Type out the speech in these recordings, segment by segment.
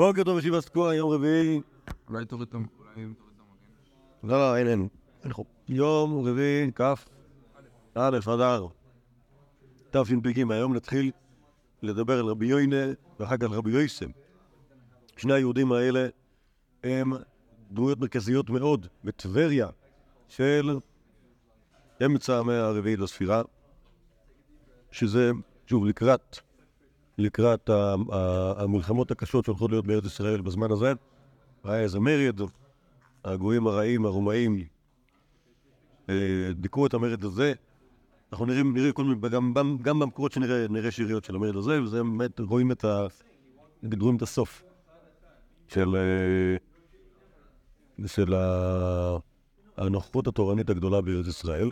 בוקר טוב, ישיבה סקורה, יום רביעי. אולי תוריד את המגן. לא, לא, אין, אין. יום רביעי, כ', א', אדר. תשפ"ג, היום נתחיל לדבר על רבי יוינה ואחר כך על רבי יויסם. שני היהודים האלה הם דמויות מרכזיות מאוד בטבריה של אמצע המאה הרביעית לספירה, שזה, שוב, לקראת, לקראת המלחמות הקשות שהולכות להיות בארץ ישראל בזמן הזה. היה איזה מרד, הגויים הרעים, הרומאים, אה, דיכאו את המרד הזה. אנחנו נראה, נראה כל מיני, גם, גם, במקורות שנראה נראה שיריות של המרד הזה, וזה באמת, רואים את, ה, רואים את הסוף של, אה, של הנוכחות התורנית הגדולה בארץ ישראל.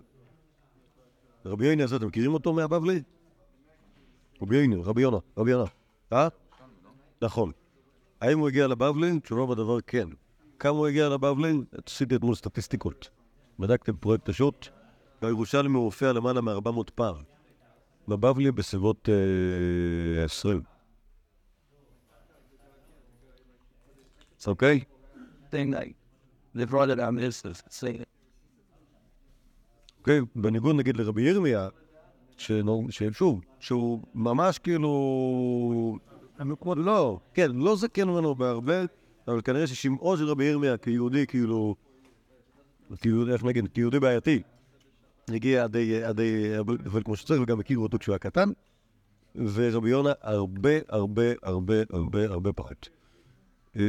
רבי יוני הזה, אתם מכירים אותו מהבבלי? רבי יוני, רבי יונה, רבי יונה. אה? נכון. האם הוא הגיע לבבלי? תשובה בדבר כן. כמה הוא הגיע לבבלי? עשיתי אתמול סטטיסטיקות. בדקתי בפרויקט השו"ת, הוא מופיע למעלה מ-400 פעם. בבבלי בסביבות אה, 20. אוקיי? thing like they brought it on this thing. אוקיי? בניגוד נגיד לרבי ירמיה, ששוב, שהוא ממש כאילו... לא, כן, לא זקן ממנו בהרבה, אבל כנראה ששמעו של רבי ירמיה כיהודי, כאילו, כאילו, איך נגיד, כיהודי בעייתי, הגיע עד די, עד די, אבל כמו שצריך, וגם הכירו אותו כשהוא היה קטן, ורבי יונה הרבה, הרבה, הרבה, הרבה, הרבה פחות. אה,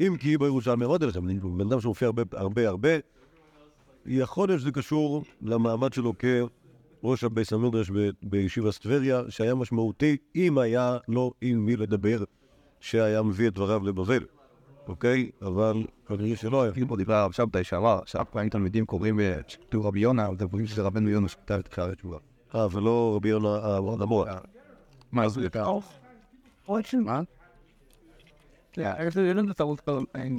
אם כי בירושלמי, לכם, אני בן אדם שמופיע הרבה, הרבה, הרבה, יכול להיות שזה קשור למעמד שלו כראש הבייס המדרש בישיבת טבריה, שהיה משמעותי אם היה לו עם מי לדבר, שהיה מביא את דבריו לבבל, אוקיי? אבל כנראה שלא היה. פה דיבר הרב שבתאי שאמר שאף פעם תלמידים קוראים שכתוב רבי יונה, אבל אתם חושבים שזה רבנו יונה שכתב את שערי תשובה. אה, ולא רבי יונה אה, המורה. מה זה? מה?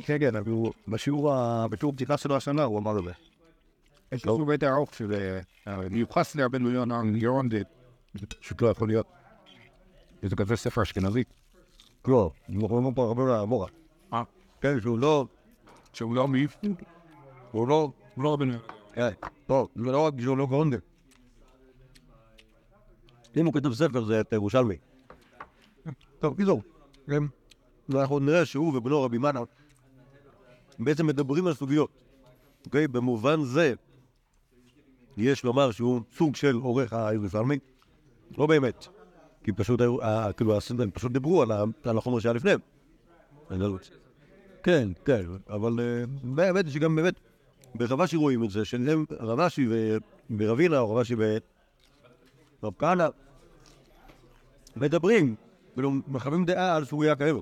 כן, כן, אבל הוא- בשיעור בשיעור פתיחה שלו השנה הוא אמר את זה. יש לו בית ארוך של אה, מיוחס לרבנו יונה ירון זה זה פשוט לא יכול להיות. זה כזה ספר אשכנזי. לא, אנחנו אומרים פה רבי יונה המורה. אה. כן, שהוא לא, שהוא לא מי? הוא לא, הוא לא רבנו. כן, לא, זה לא רק שהוא לא גאונדה. אם הוא כתב ספר זה את ירושלמי. טוב, קיצור, כן. ואנחנו נראה שהוא ובנו רבי מנה בעצם מדברים על סוגיות. אוקיי? במובן זה, יש לומר שהוא סוג של עורך הירושלמי. לא באמת. כי פשוט, היו- ה- כאילו, הם פשוט דיברו על החומר שהיה לפניהם. לא- כן, כן, אבל אה, באמת שגם באמת ברבשי רואים את זה, שהם רבשי ורבינה, או רבשי ורב כהנא, מדברים, כאילו, מחווים דעה על סוגיה כאלו.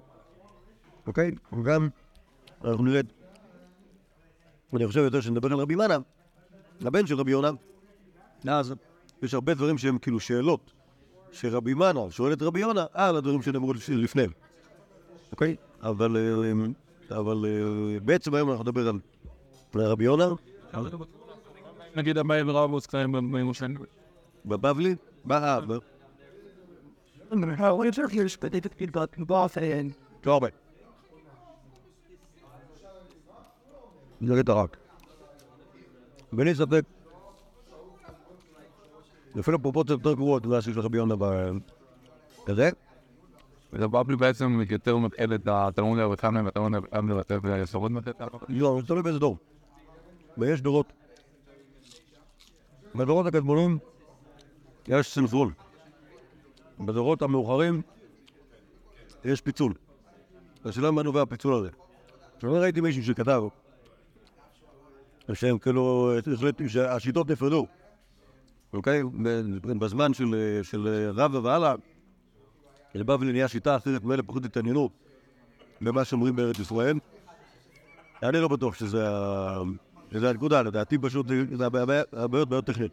אוקיי? וגם, אנחנו נראה, אני חושב יותר שנדבר על רבי מנה, הבן של רבי יונה, אז יש הרבה דברים שהם כאילו שאלות שרבי מנה שואל את רבי יונה על הדברים שנאמרו לפניהם. אוקיי? אבל, אה, אבל אה, בעצם היום אנחנו נדבר על רבי יונה, נגיד הבעיה ורב עוז קטעים בירושלים. בבבלי. ב- לא הרבה. נראה את הרק. בלי ספק, אפילו פרופורציות יותר גרועות ממה שיש לרבי יונה כזה. וזה בבלי בעצם יותר מתעד את התלמוד הירושלמי והתלמוד הירושלמי לתת לסורות לתת. לא, זה תלוי באיזה דור. ויש דורות. בדורות הקדמונים יש סנכרון. בדורות המאוחרים יש פיצול. השאלה מה נובע הפיצול הזה. עכשיו, ראיתי מישהו שכתב שהם כאילו, החליט שהשיטות נפרדו. אוקיי? בזמן של, של רבא והלאה, לבבלי נהיה שיטה אחרת, מאלה פחות התעניינו במה שאומרים בארץ ישראל. אני לא בטוח שזה הנקודה, לדעתי פשוט זה הבעיות בעיות טכניות.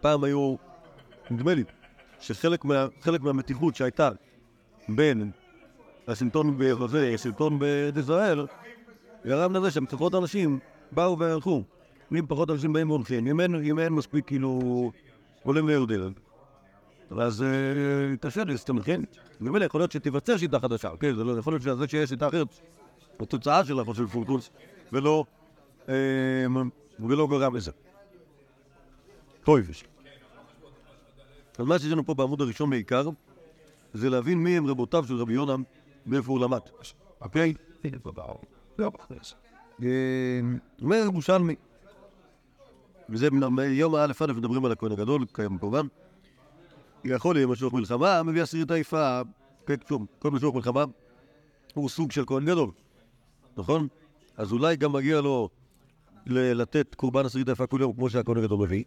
פעם היו, נדמה לי, שחלק מה- מהמתיחות שהייתה בין השלטון השלטון בישראל, גרם לזה שפחות אנשים באו והלכו. אם פחות אנשים באים והולכים, אם אין, מספיק כאילו עולים ויורדים. אז קשה להסתמך, כן? ממילא יכול להיות שתיווצר שיטה חדשה, כן? זה לא יכול להיות שזה שיש שיטה אחרת, התוצאה שלה של פולקוס, ולא, אה, גרם לזה. טויבש. אז מה שיש לנו פה בעמוד הראשון בעיקר, זה להבין מי הם רבותיו של רבי יונה, מאיפה הוא למד. אוקיי? אה, אומר ירושלמי, וזה מיום א' א' מדברים על הכהן הגדול, קיים כמובן. יכול להיות משוך מלחמה, מביא עשירית היפה, כן, כל משוך מלחמה הוא סוג של כהן גדול, נכון? אז אולי גם מגיע לו לתת קורבן עשירית היפה כל יום, כמו שהכהן הגדול מביא.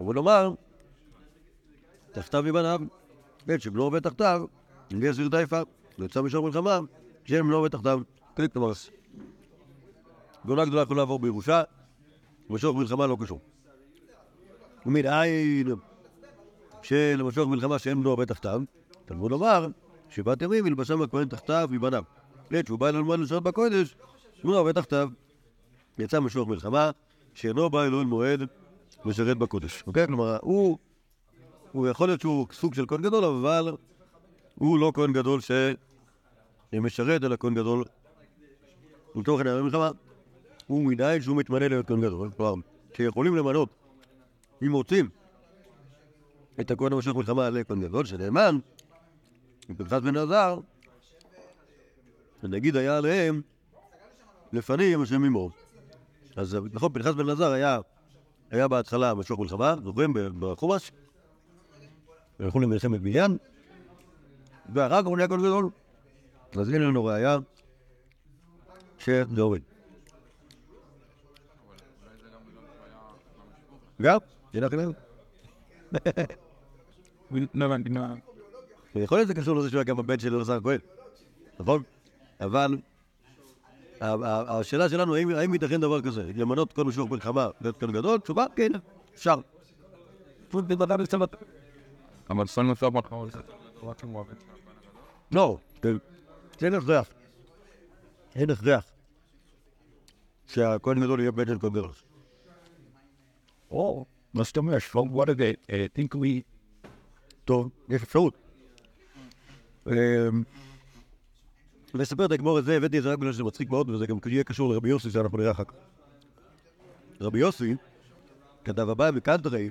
אבל לומר, תחתיו מבניו, כן, שבנו עובד תחתיו, מביא עשירית היפה, ויצא משוך מלחמה, שם לא עובד תחתיו. כן, כלומר, גאולה גדולה יכולה לעבור בירושה, ומשוך מלחמה לא קשור. ומנין שלמשוך מלחמה שאין בנו הרבה תחתיו, תלמוד לומר שבת ימים ילבשם הכהן תחתיו מבניו. עת שהוא בא אל אלמוד לשרת בקודש, בנו הרבה תחתיו. יצא משוך מלחמה שאינו בא אלוהים מועד משרת בקודש. אוקיי? כלומר, הוא, הוא יכול להיות שהוא סוג של כהן גדול, אבל הוא לא כהן גדול שמשרת, אלא כהן גדול מתוך עניין המלחמה. הוא מנין שהוא מתמנה להיות כהן גדול. כלומר, שיכולים למנות אם רוצים את הכהן המשך מלחמה על כהן גדול, שנאמן, בפנחס בן עזר, שנגיד היה עליהם לפנים השם עמו. אז נכון, פנחס בן עזר היה, היה בהתחלה משוך מלחמה, זוכרים בחומש? הלכו למלחמת בניין, ואחר כך הוא נהיה כהן גדול. אז הנה לנו ראייה שזה עובד. גם, שאלה אחרת. לא הבנתי, לא. יכול להיות שזה קשור לזה שהוא היה גם הבן של אלעזר הכהן, נכון? אבל השאלה שלנו, האם ייתכן דבר כזה, למנות כל משוך מלחמה להיות כאן גדול? תשובה, כן, אפשר. אבל סון נוסף מחר. לא. אין הכרח. אין הכרח שהכהן גדול יהיה של כהן גדול. או, מה שאתה אומר, שלום וואטגייט, תינקלי, טוב, יש אפשרות. אמ, לספר את הגמור הזה, הבאתי את זה רק בגלל שזה מצחיק מאוד, וזה גם יהיה קשור לרבי יוסי שאנחנו נראה אחר כך. רבי יוסי כתב הבא מקנטרי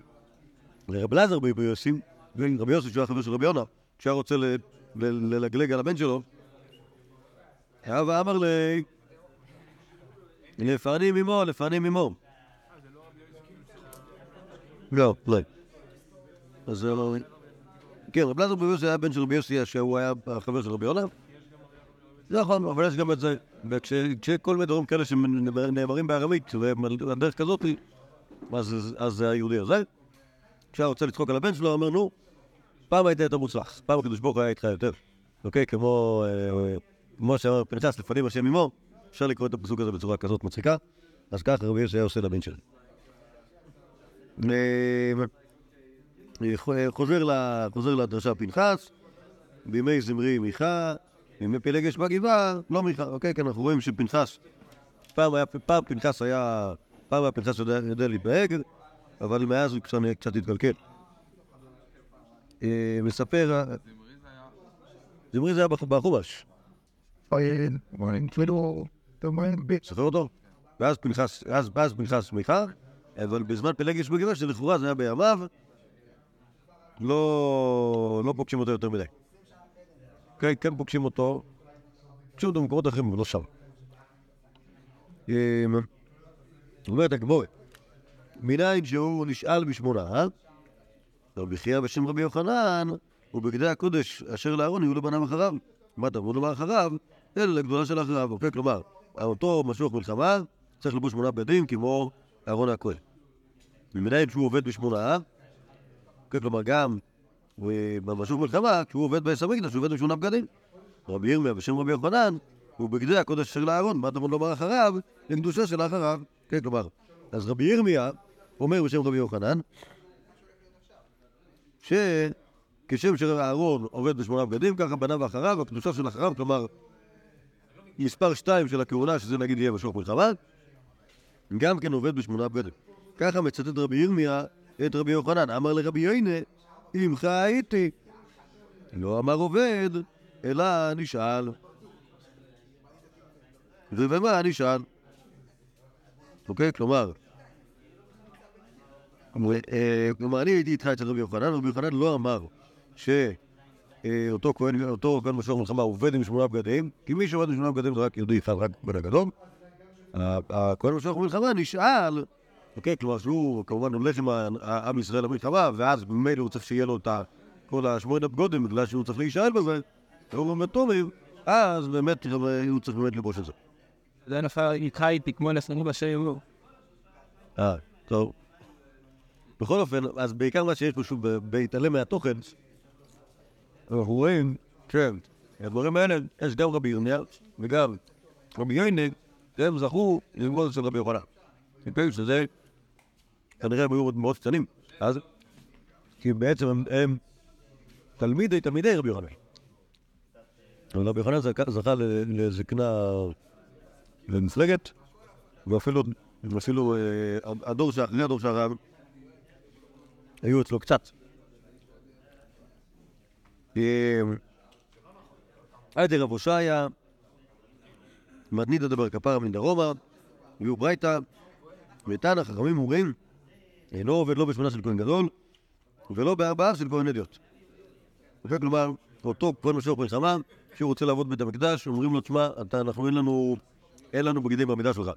לרב לזר ברבי יוסי, רבי יוסי שהוא היה חבר של רבי יונה, שהיה רוצה ללגלג על הבן שלו, היה ואמר לי, לפנים עמו, לפנים עמו. לא, לא. אז זה לא... כן, רב לזר יוסי היה בן של רבי יוסי, שהוא היה החבר של רבי. זה נכון, אבל יש גם את זה. וכשכל מיני דברים כאלה שנאמרים בארמית, ובדרך כזאת, אז זה היהודי הזה. כשהיה רוצה לצחוק על הבן שלו, אומר, נו, פעם היית יותר מוצלח, פעם הקדוש ברוך היה איתך יותר. אוקיי, כמו אה, כמו שאמר פנחס, לפנים השם עמו, אפשר לקרוא את הפסוק הזה בצורה כזאת מצחיקה, אז ככה רבי היה עושה לבן. אה, חוזר לדרשה פנחס, בימי זמרי מיכה, בימי פלגש בגבעה, לא מיכה, אוקיי? כן, אנחנו רואים שפנחס, פעם היה, פעם פנחס היה, פעם היה פנחס יודע, להתנהג, אבל מאז הוא קצת, התקלקל. אה, מספר, זמרי זה היה בח- בחומש, כאילו, אתה ביט, זוכר אותו? ואז פנחס, אז, פנחס מיכה, אבל בזמן פלגש בגבעה, שלכאורה זה היה בימיו, לא, לא פוגשים אותו יותר מדי. כן, כן פוגשים אותו, פוגשים אותו במקומות אחרים, אבל לא שם. אמ, אומרת הגמורת, מניין שהוא נשאל בשמונה, אה? רבי חייא בשם רבי יוחנן, ובגדי הקודש אשר לאהרון יהיו לבניו אחריו. מה תלמוד לומר אחריו? אלא לגדולה של אחריו. אוקיי, כלומר, אותו משוך מלחמה, צריך לבוש שמונה בגדים כמו אהרון הכהן. ומניין שהוא עובד בשמונה, כן, כלומר גם אה, במשוך מלחמה, כשהוא עובד בעשר מקדש, הוא עובד בשמונה בגדים. רבי ירמיה בשם רבי יוחנן, הוא בגדי הקודש אשר לאהרון, מה תלמוד לומר אחריו? לקדושה של אחריו. כן, כלומר, אז רבי ירמיה אומר בשם רבי יוחנן, שכשם שאהרון עובד בשמונה בגדים, ככה בניו אחריו, הקדושה של אחריו, כלומר, מספר שתיים של הכהונה, שזה נגיד יהיה משוך מלחמה, גם כן עובד בשמונה בגדים. ככה מצטט רבי ירמיה את רבי יוחנן. אמר לרבי יוינה, עמך הייתי. לא אמר עובד, אלא נשאל. ובמה נשאל? אוקיי? כלומר, אה, כלומר, אני הייתי איתך אצל רבי יוחנן, רבי יוחנן לא אמר שאותו כהן, אותו כהן משוח מלחמה עובד עם שמונה בגדים, כי מי שעובד עם שמונה בגדים זה רק יהודי אחד, רק בן הגדול. הכהן משוח מלחמה נשאל, אוקיי, כלומר שהוא כמובן הולך עם עם ישראל למלחמה, ואז ממילא הוא צריך שיהיה לו את כל השמונה בגודים, בגלל שהוא צריך להישאל בזה, והוא באמת טובים, אז באמת הוא צריך באמת לבוש את זה. זה נפל איתך איתי כמו לסנגו בשיר. אה, טוב. בכל אופן, אז בעיקר מה שיש פה שוב, בהתעלם מהתוכן, אנחנו רואים, כן, הדברים האלה, יש גם רבי ירמיה וגם רבי יוינג, הם זכו ללמוד אצל רבי יוחנן. מפני שזה, כנראה הם היו מאוד קטנים, אז, כי בעצם הם תלמידי תלמידי רבי יוחנן. אבל רבי יוחנן זכה לזקנה למפלגת, ואפילו אפילו אה, הדור שאחרי הדור שאחריו היו אצלו קצת. הייתי רב הושעיה, מתנית דבר כפרה מן דרומה, הביאו ברייתא, ותנא חכמים אומרים, אינו עובד לא בשמונה של כהן גדול, ולא בארבעה של כהן אדיוט. כלומר, אותו כהן משוך מלחמה, שהוא רוצה לעבוד בבית המקדש, אומרים לו, תשמע, אנחנו אין לנו, אין לנו בגידים במידה שלך.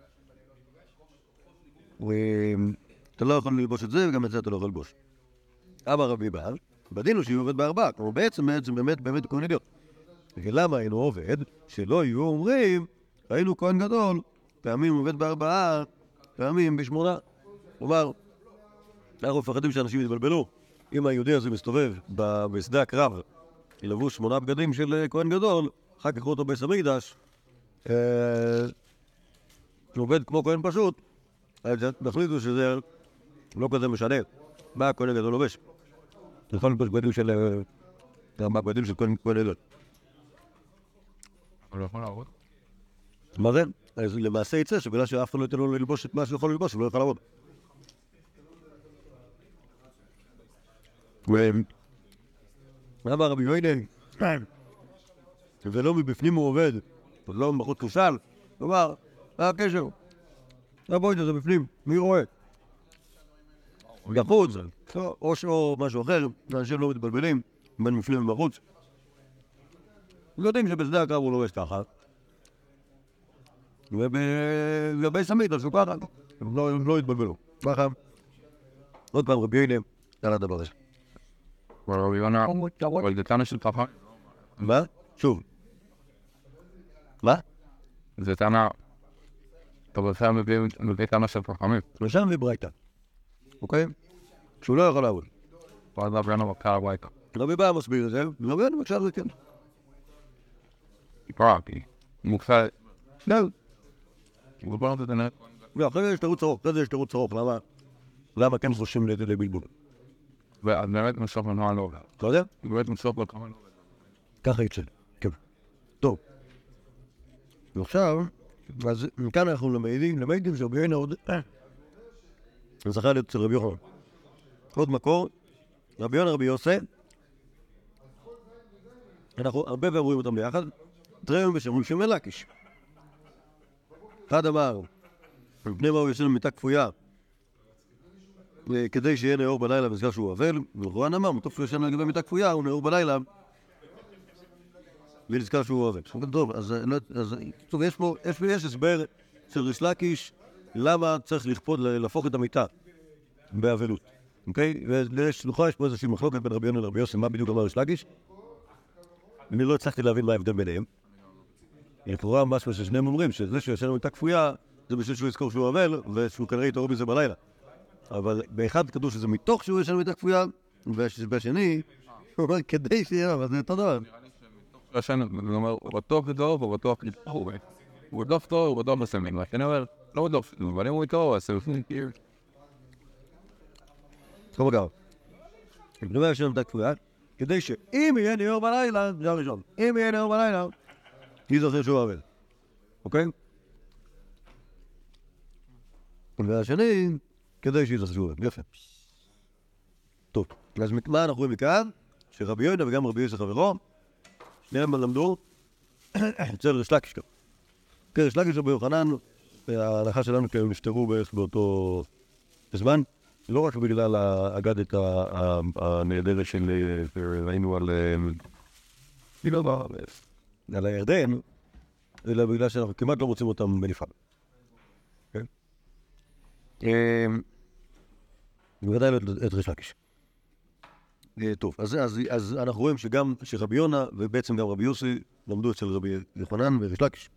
אתה לא יכול ללבוש את זה, וגם את זה אתה לא יכול ללבוש. אמר רבי בעל, בדין הוא שהוא עובד בארבעה, כלומר בעצם בעצם באמת באמת כהן עליון. ולמה היינו עובד? שלא יהיו אומרים, היינו כהן גדול, פעמים עובד בארבעה, פעמים בשמונה. כלומר, אנחנו מפחדים שאנשים יתבלבלו. אם היהודי הזה מסתובב בשדה הקרב, ילבוש שמונה בגדים של אה, כהן גדול, אחר כך אותו בעץ המקדש, אה, עובד כמו כהן פשוט, אז תחליטו שזה לא כזה משנה מה הכהן הגדול לובש. יכול ללבוש בגדים של... מה בגדים של כהן גדול. הוא לא יכול לעבוד? מה זה? אז למעשה יצא שבגלל שאף אחד לא ייתן לו ללבוש את מה שהוא יכול ללבוש, הוא לא יוכל לעבוד. אמר רבי יוינן, ולא מבפנים הוא עובד, ולא מבחוץ כושל, כלומר, מה הקשר? לבוא זה בפנים, מי רואה? בחוץ, או שהוא משהו אחר, אנשים לא מתבלבלים בין בפנים ובחוץ. יודעים שבשדה הקרב הוא לובש ככה, ולגבי סמית, אז הוא ככה, הם לא התבלבלו. ככה, עוד פעם רבי יונה, על הדבר הזה. רבי יונה, אבל זה טענה של חכם. מה? שוב. מה? זה טענה אתה מביא טענה של חכמים. שלושה מביא ברייתא, אוקיי? שהוא לא יכול לעבוד. רבי בא מסביר את זה, ורבי יונה בבקשה זה כן. פרה, כי מוקצה... לא. את לא, זה יש תירוץ ארוך, אחרי זה יש תירוץ ארוך, למה? למה כן חושבים לבלבול? ואז באמת מסוף מנוע לא עובד. אתה יודע? באמת מסוף מלחמה לא עובד. ככה יצא, כן. טוב. ועכשיו, אז מכאן אנחנו למדים, למדים שרבי עוד... זכה להיות אצל רבי יוחנן. עוד מקור, רבי יונה רבי יוסי, אנחנו הרבה פעמים רואים אותם ביחד, תראה בשם שם לקיש. אחד אמר, מפני מה הוא במיטה כפויה, כדי שיהיה נאור בלילה ונזכר שהוא אבל, ורואן אמר, מטוב שהוא ישן לגבי מיטה כפויה, הוא נאור בלילה ונזכר שהוא עובד. טוב, אז, אז טוב, יש פה, יש הסבר של ריש לקיש למה צריך לכפות, להפוך את המיטה באבלות, אוקיי? ולכאורה יש פה איזושהי מחלוקת בין רבי יונה לרבי יוסי, מה בדיוק אמר ריש לקיש? אני לא הצלחתי להבין מה ההבדל ביניהם. לכאורה משהו ששניהם אומרים, שזה שישן במיטה כפויה, זה בשביל שהוא יזכור שהוא אבל, ושהוא כנראה יתעורר מזה בלילה. אבל באחד כתוב שזה מתוך שהוא ישן במיטה כפויה, ובשני, הוא אומר כדי שיהיה, אבל זה אותו דבר. הוא אומר, הוא בטוח לטוב, הוא בטוח. הוא בטוח טוב, הוא בטוח בסמים. אני אומר, לא בטוח, אבל אם הוא איתו, אז. טוב אגב, אני אומר שיש עמדה כפויה, כדי שאם יהיה ניאור בלילה, זה הראשון. אם יהיה ניאור בלילה, ייזכר שהוא עובד. אוקיי? והשני, כדי שיזכר שהוא עובד. יפה. טוב, אז מה אנחנו רואים מכאן? שרבי יהודה וגם רבי יוסף חברו, שניהם למדו אצל ריש לקיש גם. כן, ריש לקיש ורבי יוחנן, ההלכה שלנו הם נפטרו בערך באותו זמן, לא רק בגלל האגדת הנהדרת של אה, ראינו על אה, על הירדן, אלא בגלל שאנחנו כמעט לא מוצאים אותם בנפרד. כן? אה, בוודאי לא את- ריש לקיש. אה, טוב, אז, אז אנחנו רואים שגם שרבי יונה ובעצם גם רבי יוסי למדו אצל רבי יוחנן וריש לקיש.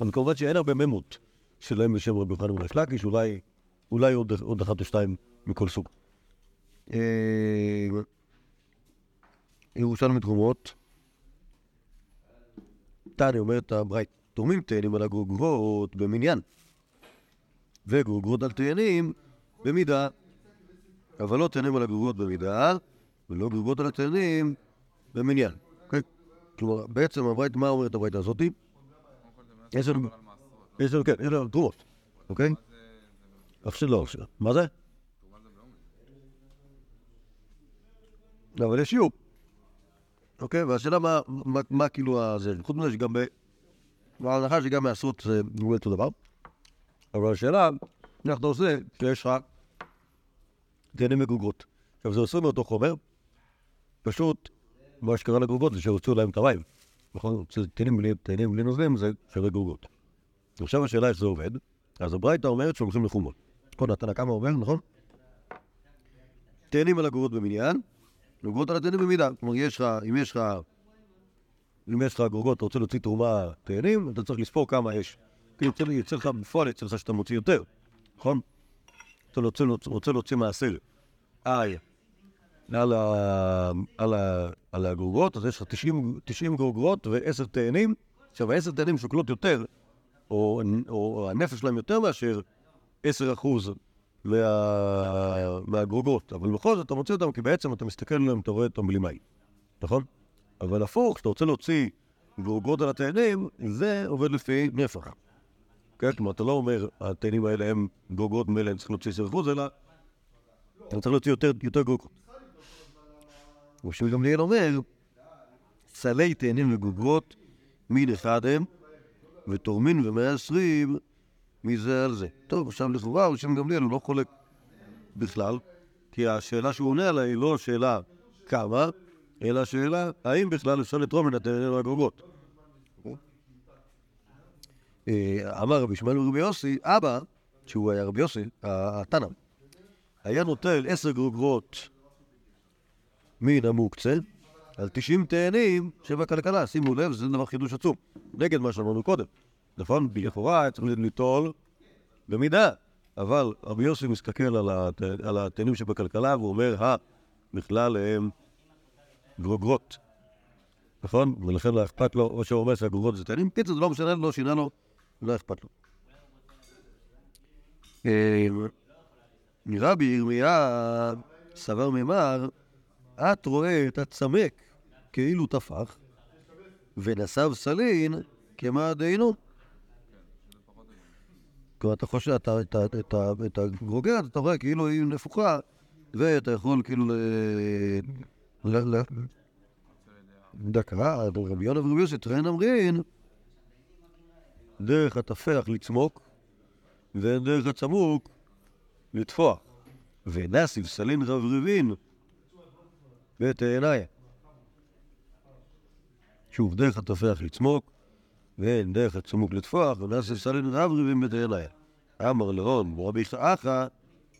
אבל כמובן שאין הרבה ממות שלהם בשם רבי יוחנן וריש לקיש, אולי, עוד, אחת או שתיים מכל סוג. אה, ירושלמי תרומות. תני אומרת הברייט, תורמים תאנים על הגרוגרות במניין, וגרוגרות על תאנים במידה. אבל לא תאנים על הגרוגרות במידה, ולא גרוגרות על התאנים במניין. אוקיי? כלומר, בעצם הברייט, מה אומרת הברייט הזאתי? יש לנו, יש לנו, כן, יש לנו תרומות, אוקיי? אף שלא. מה זה? לא, אבל יש שיעור. אוקיי? והשאלה מה, מה, כאילו הזה, חוץ מזה שגם ב... בהנחה שגם מעשרות זה הוא אותו דבר. אבל השאלה, איך אתה עושה שיש לך תאנים וגוגרות. עכשיו, זה עשוי מאותו חומר, פשוט מה שקרה לגוגרות זה שהוציאו להם את המים. נכון? תאנים בלי, תאנים בלי נוזלים זה שווה גוגרות. עכשיו השאלה איך זה עובד, אז הברייתא אומרת שהולכים לחומות. נכון, התנא כמה אומר, נכון? תאנים על הגוגרות במניין, גוגרות על התאנים במידה. כלומר, יש לך, אם יש לך, אם יש לך גוגרות, אתה רוצה להוציא תרומה תאנים, אתה צריך לספור כמה יש. כי יוצא, לך בפועל, יוצא לך שאתה מוציא יותר, נכון? אתה רוצה, להוציא מעשר. איי. על, ה, על, ה, על הגרוגרות, אז יש לך 90, 90 גרוגרות ועשר תאנים. עכשיו, העשר תאנים שוקלות יותר, או, או הנפש שלהם יותר מאשר 10 אחוז מה, מהגרוגרות. אבל בכל זאת אתה מוציא אותם, כי בעצם אתה מסתכל עליהם, אתה רואה אותם בלי מים, נכון? אבל הפוך, כשאתה רוצה להוציא גרוגרות על התאנים, זה עובד לפי נפח. כן? כלומר, אתה לא אומר, התאנים האלה הם גרוגרות ממילא, הם צריכים להוציא 10 אחוז, אלא אתה צריך להוציא יותר, יותר גרוגרות. רבי גמליאל אומר, סלי תאנים וגוגרות מין אחד הם, ותורמין ומאה עשרים מזה על זה. טוב, עכשיו לכאורה רבי גמליאל הוא לא חולק בכלל, כי השאלה שהוא עונה עליה היא לא השאלה כמה, אלא השאלה האם בכלל אפשר לתרום מן התאנים והגוגרות. אה, אמר רבי שמעאל ורבי יוסי, אבא, שהוא היה רבי יוסי, התנא, היה נוטל עשר גרוגרות מן המוקצה על 90 תאנים שבכלכלה, שימו לב, זה דבר חידוש עצום, נגד מה שאמרנו קודם. נכון? לכאורה צריך ליטול במידה, אבל רבי יוסי מסתכל על, הת... על התאנים שבכלכלה והוא אומר, אה, בכלל הם גרוגרות, נכון? ולכן לא אכפת לו, או שהוא אומר שהגרוגרות זה תאנים, קיצר זה לא משנה, לא שינה לו, לא אכפת לו. אה, רבי ירמיה סבר ממר, את רואה את הצמק כאילו טפח, ונסב סלין כמה דהינו. כלומר, אתה חושב, אתה, את, ה- את, ה- את הגרוגרת, אתה רואה כאילו היא נפוחה, ואתה יכול כאילו ל... ל... ל... דקה, רבי יונה ורבי יוסי טרן אמרין, דרך הטפח לצמוק, ודרך הצמוק לטפוח. ונסיב סלין רברבין ותאניה. שוב, דרך הטפח לצמוק, ואין דרך הצמוק לטפוח, ונסיב סלין רברבין ותאניה. אמר לרון, רבי אחא,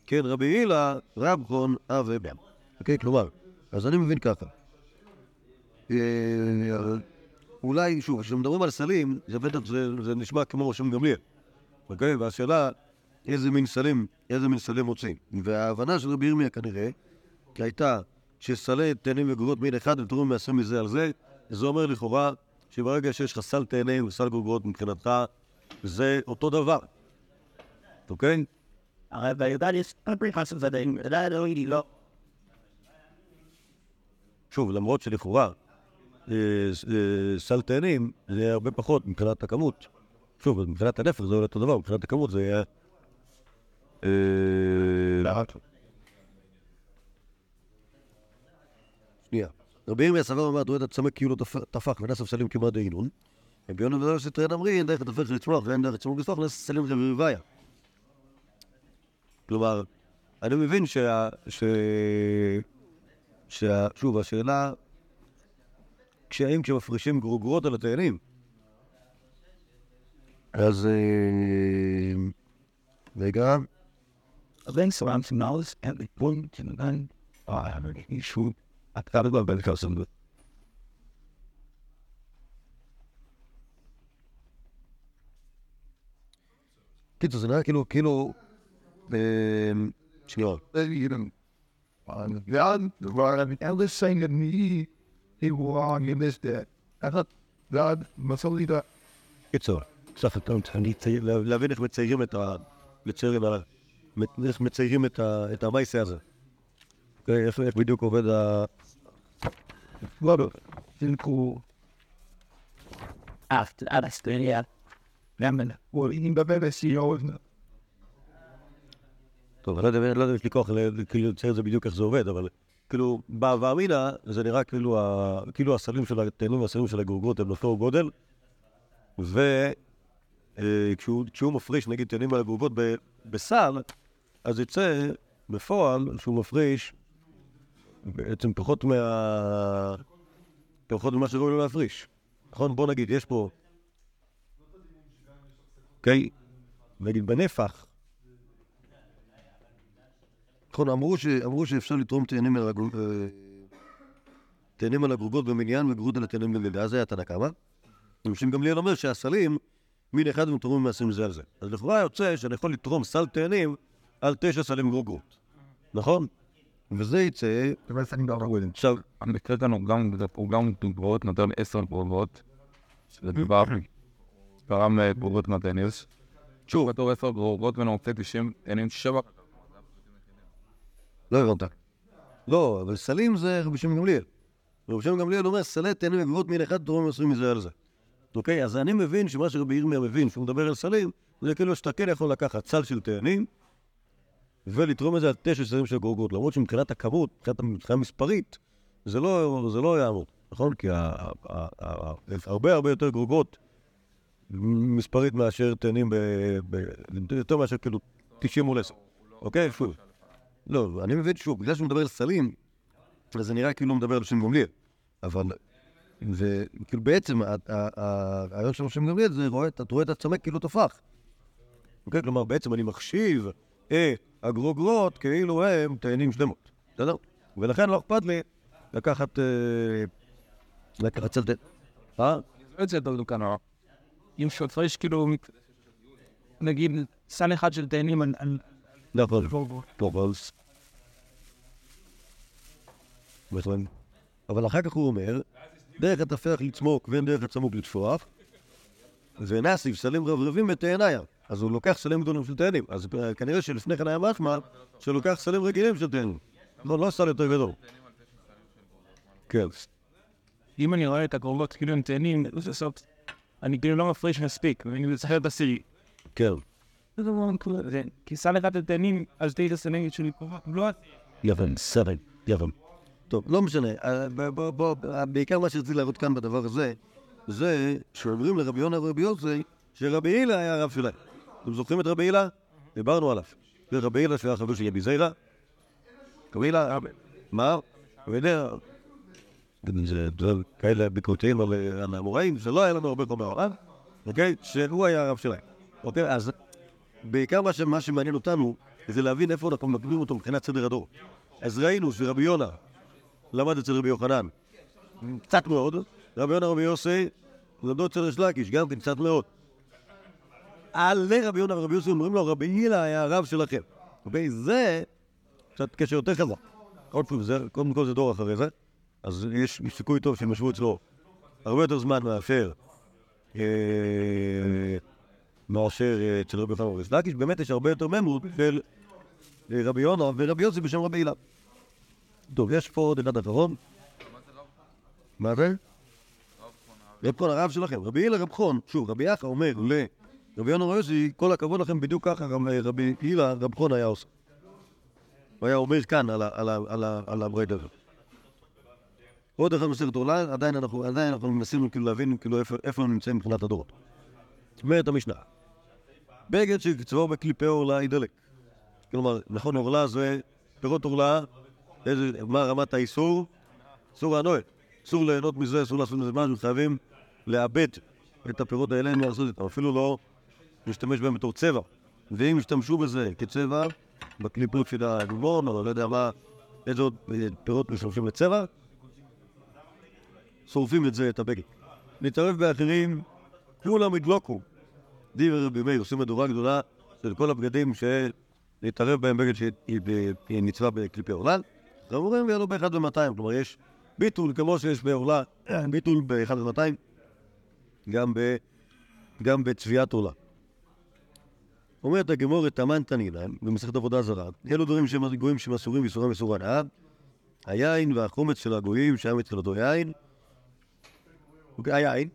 כן רבי הילה, רב חון אבי בן. אוקיי, כלומר, אז אני מבין ככה. אה, אולי, שוב, כשמדברים על סלים, זה בטח, זה, נשמע כמו שם גמליאל. אוקיי? והשאלה, איזה מין סלים, איזה מין סלים מוצאים. וההבנה של רבי ירמיה כנראה, כי הייתה שסלי תאנים וגוגות מין אחד ותורמים מעשרים מזה על זה, זה אומר לכאורה שברגע שיש לך סל תאנים וסל גוגות מבחינתך, זה אותו דבר. אוקיי? הרי בי"ד יש פריחה של זדאים, י"ד אלוהי לא. שוב, למרות שלכאורה אה, אה, סל תאנים זה הרבה פחות מבחינת הכמות. שוב, מבחינת הנפח זה אותו דבר, מבחינת הכמות זה יהיה... שנייה. רבי ירמיה סבר ואמר, תורא את הצמא כאילו טפח ונס ספסלים כמעט דהינון. רבי יונה ודאי שתראה אמרי, אין דרך לטפח לצמוח ואין דרך לצמוח לצמוח, נס ספסלים ורביה. כלומר, אני מבין שה... ש... שה... שוב, השאלה... כשהאם כשמפרישים גרוגרות על התאנים, אז... אה, רגע, Then surround some knowledge and the point and then Back to some קיצור, זה נראה כאילו, כאילו... אה, שנייה. This saying to me, he wrong, you missed that. I thought, God, Masalita, קיצור, סך הכל, אני להבין איך מציירים את ה... לצייר את ה... איך מציירים את ה- את המייסה הזה. אוקיי, איך בדיוק עובד after that's the yeah. Lemon. BBCO, isn't it? טוב, אני לא יודע, לא יודע אם יש לי כוח כאילו לצייר את זה בדיוק איך זה עובד, אבל כאילו, בהווה אמינא זה נראה כאילו ה- כאילו הסלים של התאנים והסלים של הגרוגרות הם לאותו גודל, וכשהוא מפריש נגיד תאנים על הגרוגרות ב- בסל, אז יצא בפועל שהוא מפריש בעצם פחות מה... פחות ממה שראוי לו להפריש. נכון? בוא נגיד, יש פה... אוקיי? נגיד בנפח, נכון, אמרו, ש... אמרו שאפשר לתרום תאנים על, הגרוג... אה, תאנים על הגרוגות במניין וגרות על התאנים בלידה, זה היה תנא קמא. רבי גמליאל אומר שהסלים, מין אחד הם תורמים מעשים זה על זה. אז לכאורה יוצא שאני יכול לתרום סל תאנים על תשע סלים גרוגות, נכון? וזה יצא, it. עכשיו, המקרה כאן הוא גם, הוא גם דוגרות, נותן עשר גרורות. שזה דבר, גרם לגרורות נתניוס. שוב, בתור עשר גרורות ואני רוצה 90, אין שבע. לא הבנת. לא, אבל סלים זה רבי שמעון גמליאל. רבי שמעון גמליאל אומר, סלי תאנים וגבות מין אחד תורמים עשויים מזה על זה. אוקיי? אז אני מבין שמה שרבי ירמיה מבין, שהוא מדבר על סלים, זה כאילו שאתה כן יכול לקחת סל של תאנים ולתרום את זה על תשע סלים של גורגות, למרות שמבחינת הכמות, מבחינת מבחינה מספרית, זה לא, זה לא יעמוד, נכון? כי הרבה הרבה יותר גרוגות מספרית מאשר תאנים, ב, ב, יותר מאשר כאילו 90 מול 10, אוקיי? שוב. לא, אני מבין שוב, בגלל שהוא מדבר על סלים, אז זה נראה כאילו הוא מדבר על שם גמליאל. אבל, וכאילו בעצם, הרעיון של שם גמליאל זה, רואה, אתה רואה את הצמא כאילו תפח. אוקיי? כלומר, בעצם אני מחשיב את הגרוגרות כאילו הם תאנים שלמות, בסדר? ולכן לא אכפת לי לקחת, אה, לקחת צלטן. אה? לא יוצא טוב כאן, אם שהפריש כאילו, נגיד, סל אחד של תאנים על- נכון. בהחלט. אבל אחר כך הוא אומר, דרך התפח לצמוק ואין דרך הצמוק לטפוח, ונסיב סלים רברבים בתאניה. אז הוא לוקח סלים גדולים של תאנים. אז אה, כנראה שלפני כן היה משמע שהוא לוקח סלים רגילים של תאנים. לא, לא סל יותר גדול. כן. אם אני רואה את הקרובות כאילו הם תאנים, אני כאילו לא מפריש מספיק, ואני צריך להיות עשירי. כן. זה- כי סל אחד של תאנים, אז תהיי הסלים שלי קרובות, לא יוון, סרן, יוון. טוב, לא משנה. אה, בעיקר מה שרציתי להראות כאן בדבר הזה, זה שאומרים לרבי יונה ורבי יוסי, שרבי הילה היה הרב שלהם. אתם זוכרים את רבי הילה? דיברנו עליו. זה רבי הילה שהיה חבר של יבי זיירה. רבי הילה, מה? דברים כאלה ביקורתיים על על האמוראים, שלא היה לנו הרבה פה מהעולם, אוקיי? שהוא היה הרב שלהם. אוקיי? אז בעיקר מה, שמעניין אותנו זה להבין איפה אנחנו מקבלים אותו מבחינת סדר הדור. אז ראינו שרבי יונה למד אצל רבי יוחנן קצת מאוד, רבי יונה רבי יוסי למדו אצל ריש לקיש, גם כן קצת מאוד. על רבי יונה ורבי יוסי אומרים לו, רבי הילה היה הרב שלכם. אוקיי? זה קצת קשר יותר חזק. עוד פעם, קודם כל זה דור אחרי זה, אז יש סיכוי טוב שהם ישבו אצלו הרבה יותר זמן מאשר אה, מאשר אה, אצל רבי יוחנן וריש לקיש, באמת יש הרבה יותר ממרות של אה, רבי יונה ורבי יוסי בשם רבי הילה. טוב, יש פה עוד אחד אחרון. מה זה? רב חון הרב שלכם. רבי הילה רב חון, שוב, רבי יחא אומר לרבי יונה רבי כל הכבוד לכם, בדיוק ככה אה, רבי הילה רב חון היה עושה. הוא היה אומר כאן על הברית הזה. עוד אחד מסכת עולה, עדיין אנחנו, מנסים כאילו להבין כאילו איפה, איפה נמצאים מבחינת הדורות. אומרת המשנה, בגד שקצבו בקליפי עורלה היא דלק. כלומר, נכון, עורלה זה פירות עורלה, מה רמת האיסור? אסור לענוע. אסור ליהנות מזה, אסור לעשות מזה משהו, חייבים לאבד את הפירות האלה, לעשות איתם, אפילו לא להשתמש בהם בתור צבע. ואם ישתמשו בזה כצבע, בקליפות של הגבון, או לא יודע מה, איזה עוד אה, פירות משתמשים לצבע, שורפים את זה, את הבגד. להתערב באחרים, כולם ידלוקו. דיבר רבי מאיר עושים מדורה גדולה של כל הבגדים שלהתערב בהם בגד שהיא נצבה בקליפי עורלן. ואומרים ויעלו באחד ומאתיים, כלומר יש ביטול כמו שיש בעורלה, ביטול באחד ומאתיים, גם, ב, גם בצביעת עורלה. אומרת הגמורת תמן תנינן במסכת עבודה זרה, אלו דברים שהם גויים שהם אסורים ואיסורם איסור הנאה, היין והחומץ של הגויים שהיה מתחילתו יין, אוקיי, היין,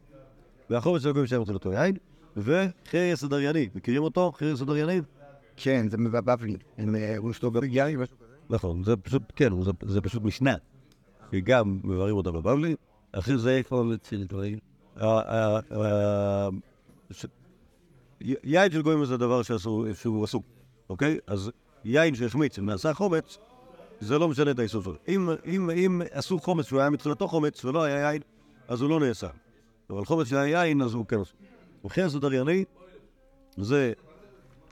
והחומץ של הגויים שהיה מתחילתו יין, וחרס הדרייני, מכירים אותו? חרס הדרייני? כן, זה מבבלי. הם רושטו ברגעי, משהו כזה. נכון, זה פשוט, כן, זה, פשוט משנה. שגם מבררים אותה בבבלי, אחרי זה איפה אצל דברים? יין של גויים זה דבר שהוא אסור, אוקיי? אז יין שהחמיץ ונעשה חומץ, זה לא משנה את האיסור שלו. אם, אם, אם עשו חומץ שהוא היה מתחילתו חומץ ולא היה יין, אז הוא לא נעשה. אבל חומץ שהיה יין, אז הוא כן אסור. וכן סודרייני זה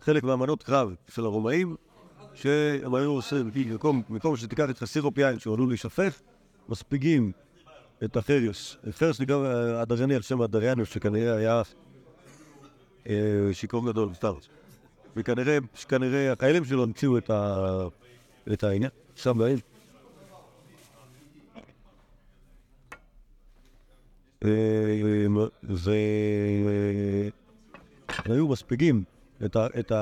חלק מהמנות קרב של הרומאים, שהם היו עושים, במקום, שתיקח איתך סירופ יין שהוא עלול להישפך, מספיגים את החריוס. חרס נקרא אה, הדרייני על שם הדריאניוס, שכנראה היה שיכור גדול, סתם. וכנראה, כנראה החיילים שלו המציאו את, העניין, שם בעיר. והיו מספיגים את,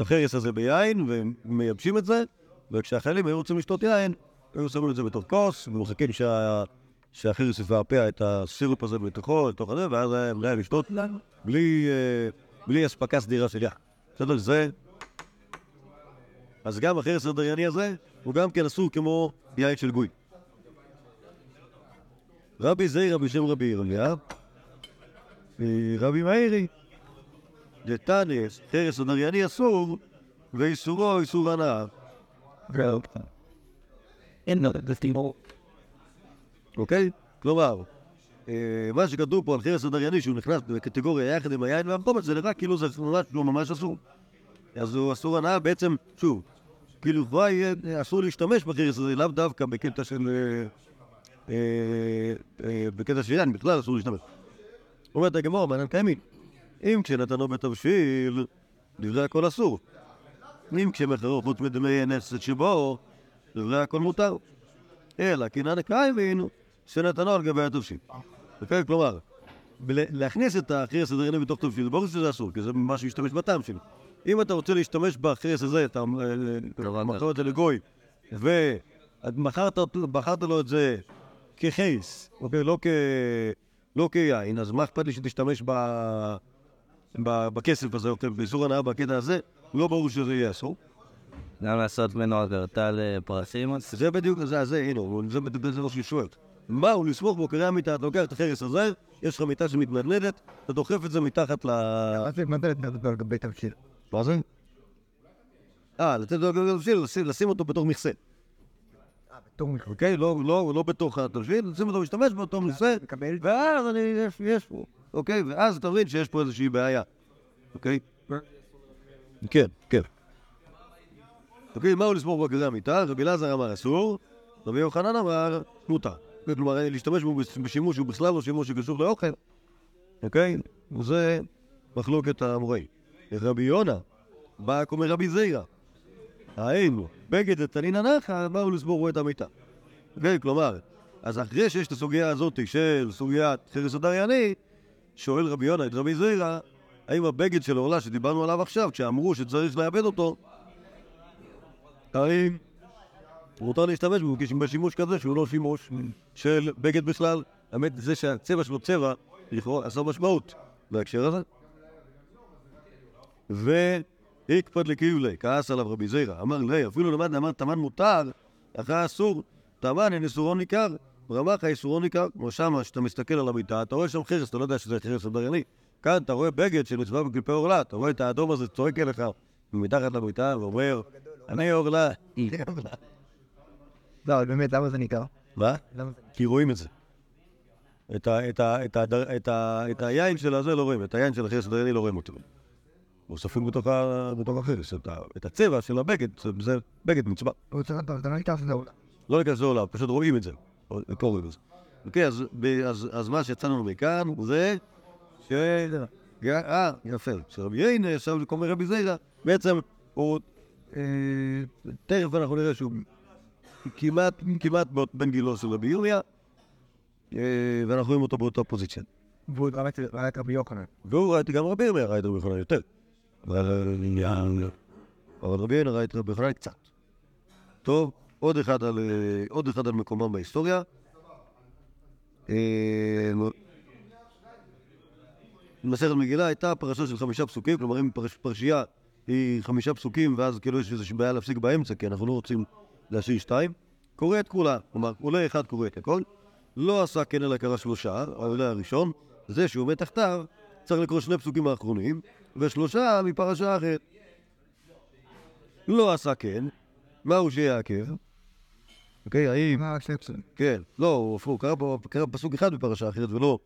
החרס הזה ביין ומייבשים את זה, וכשהחיילים היו רוצים לשתות יין, היו שמים את זה בתוך כוס, ומחכים שה, שהחרס יפעפע את הסירופ הזה בתוכו, לתוך הזה, ואז היה להם לשתות בלי, אה, בלי אספקה סדירה של יין. בסדר? זה... אז גם החרס הדרייני הזה, הוא גם כן אסור כמו יין של גוי. רבי זיירא בשם רבי ירמיה, רבי מאירי, דתנס, חרס הנרייני אסור, ואיסורו איסור הנאה. אין לו את הטימור. אוקיי? כלומר, אה, מה שכתוב פה על חרס הנרייני, שהוא נכנס בקטגוריה יחד עם היין והחומץ, זה נראה כאילו זה ממש לא ממש אסור. אז הוא אסור הנאה בעצם, שוב, כאילו כבר יהיה אסור להשתמש בחרס הזה, לאו דווקא בקטע של... אה, אה, אה, בקטע של יין, בכלל אסור להשתמש. אומרת הגמור, מעניין קיימים. אם כשנתנו בתבשיל, דברי הכל אסור. אם כשמחרו חוץ מדמי נסת שבו, דברי הכל מותר. אלא כי נענה קיימין, שנתנו על גבי התבשיל. אוקיי? כלומר, להכניס את החרס הדרייני בתוך תבשיל, ברור שזה אסור, כי זה ממש להשתמש בטעם שלו. אם אתה רוצה להשתמש בחרס הזה, אתה מכר את זה לגוי, ומכרת לו את זה כחייס, אוקיי? לא, כ... לא כיין, אז מה אכפת לי שתשתמש ב... ב... בכסף הזה, אוקיי? באיסור הנאה בקטע הזה, לא ברור שזה יהיה אסור. גם לעשות ממנו עברתה לפרסים? זה בדיוק, זה, זה, הנה, זה בדיוק זה מה שהוא שואל. הוא לסמוך בו קרי המיטה, אתה לוקח את החרס הזה, יש לך מיטה שמתנדנדת, אתה דוחף את זה מתחת ל... מה זה מתנדנדת מדבר על גבי תבשיל? מה זה? אה, לתת לו תבשיל, לשים אותו בתור מכסה. בתור מכסה. אוקיי? לא, לא, לא בתוך התבשיל, לשים אותו להשתמש באותו מכסה, מקבל? ואז אני, יש, יש פה, אוקיי? ואז אתה מבין שיש פה איזושהי בעיה, אוקיי? כן, כן. אוקיי, מהו לסמוך בקרי המיטה? רבי אלעזר אמר אסור, רבי יוחנן אמר מותר. כלומר, להשתמש בו בשימוש שהוא בכלל לא שימוש שקשור לאוכל, אוקיי? וזה מחלוקת האמוראים. רבי יונה בא כמו רבי זיירא. היינו, בגד דתנין הנחה, באו לסבור את המיטה. אוקיי, כלומר, אז אחרי שיש את הסוגיה הזאת של סוגיית חרס הדרייני, שואל רבי יונה את רבי זיירא, האם הבגד של עורלה שדיברנו עליו עכשיו, כשאמרו שצריך לאבד אותו, האם מותר להשתמש בו בשימוש כזה שהוא לא שימוש של בגד בכלל? האמת, זה שהצבע שלו צבע, לכאורה עשה משמעות בהקשר הזה. והקפד לקיולי, כעס עליו רבי זירא, אמר לי, אפילו למד אמר תמן מותר, אחרי אסור, טעמן אין איסורו ניכר, רמ"ח האיסורו ניכר, כמו שמה, כשאתה מסתכל על המיטה, אתה רואה שם חרס, אתה לא יודע שזה חרס עברייני. כאן אתה רואה בגד שנצבע בקליפי עורלה, אתה רואה את האדום הזה צועק אליך מתחת למיטה ואומר, אני עורלה. לא, באמת, למה זה ניכר? מה? כי רואים את זה. את, היין של הזה לא רואים, את היין של החרס הדייני לא רואים אותו. ספוג בתוך, החרס, את, הצבע של הבגד, זה, בגד מצבע. אתה לא שזה עולה. לא ניכנס לעולם, פשוט רואים את זה. אוקיי, אז, מה שיצא לנו מכאן זה ש... אה, יפה. שרבי יינה ישב לקום רבי זיירה, בעצם הוא... אה, תכף אנחנו נראה שהוא כמעט, כמעט בן גילו של רבי ירמיה, אה, ואנחנו רואים אותו באותה פוזיציה. והוא ראה את- רבי יוחנן. והוא ראה את גם רבי ירמיה ראה את רבי יוחנן יותר. אבל אבל רבי ירמיה ראה את רבי יוחנן קצת. טוב, עוד אחד על, אה, עוד אחד על מקומם בהיסטוריה. אה, מסכת מגילה הייתה פרשה של חמישה פסוקים, כלומר אם פרש, פרשייה היא חמישה פסוקים ואז כאילו יש איזושהי בעיה להפסיק באמצע כי אנחנו לא רוצים להשאיר שתיים, קורא את כולה, כלומר עולה אחד קורא את הכל, לא עשה כן אלא קרא שלושה, העולה הראשון, זה שהוא עומד תחתיו צריך לקרוא שני פסוקים האחרונים ושלושה מפרשה אחרת. לא עשה כן, מהו שיעכב? אוקיי, האם... מה, שני פסוקים. כן, לא, הוא הפוך, קרא פסוק אחד בפרשה אחרת ולא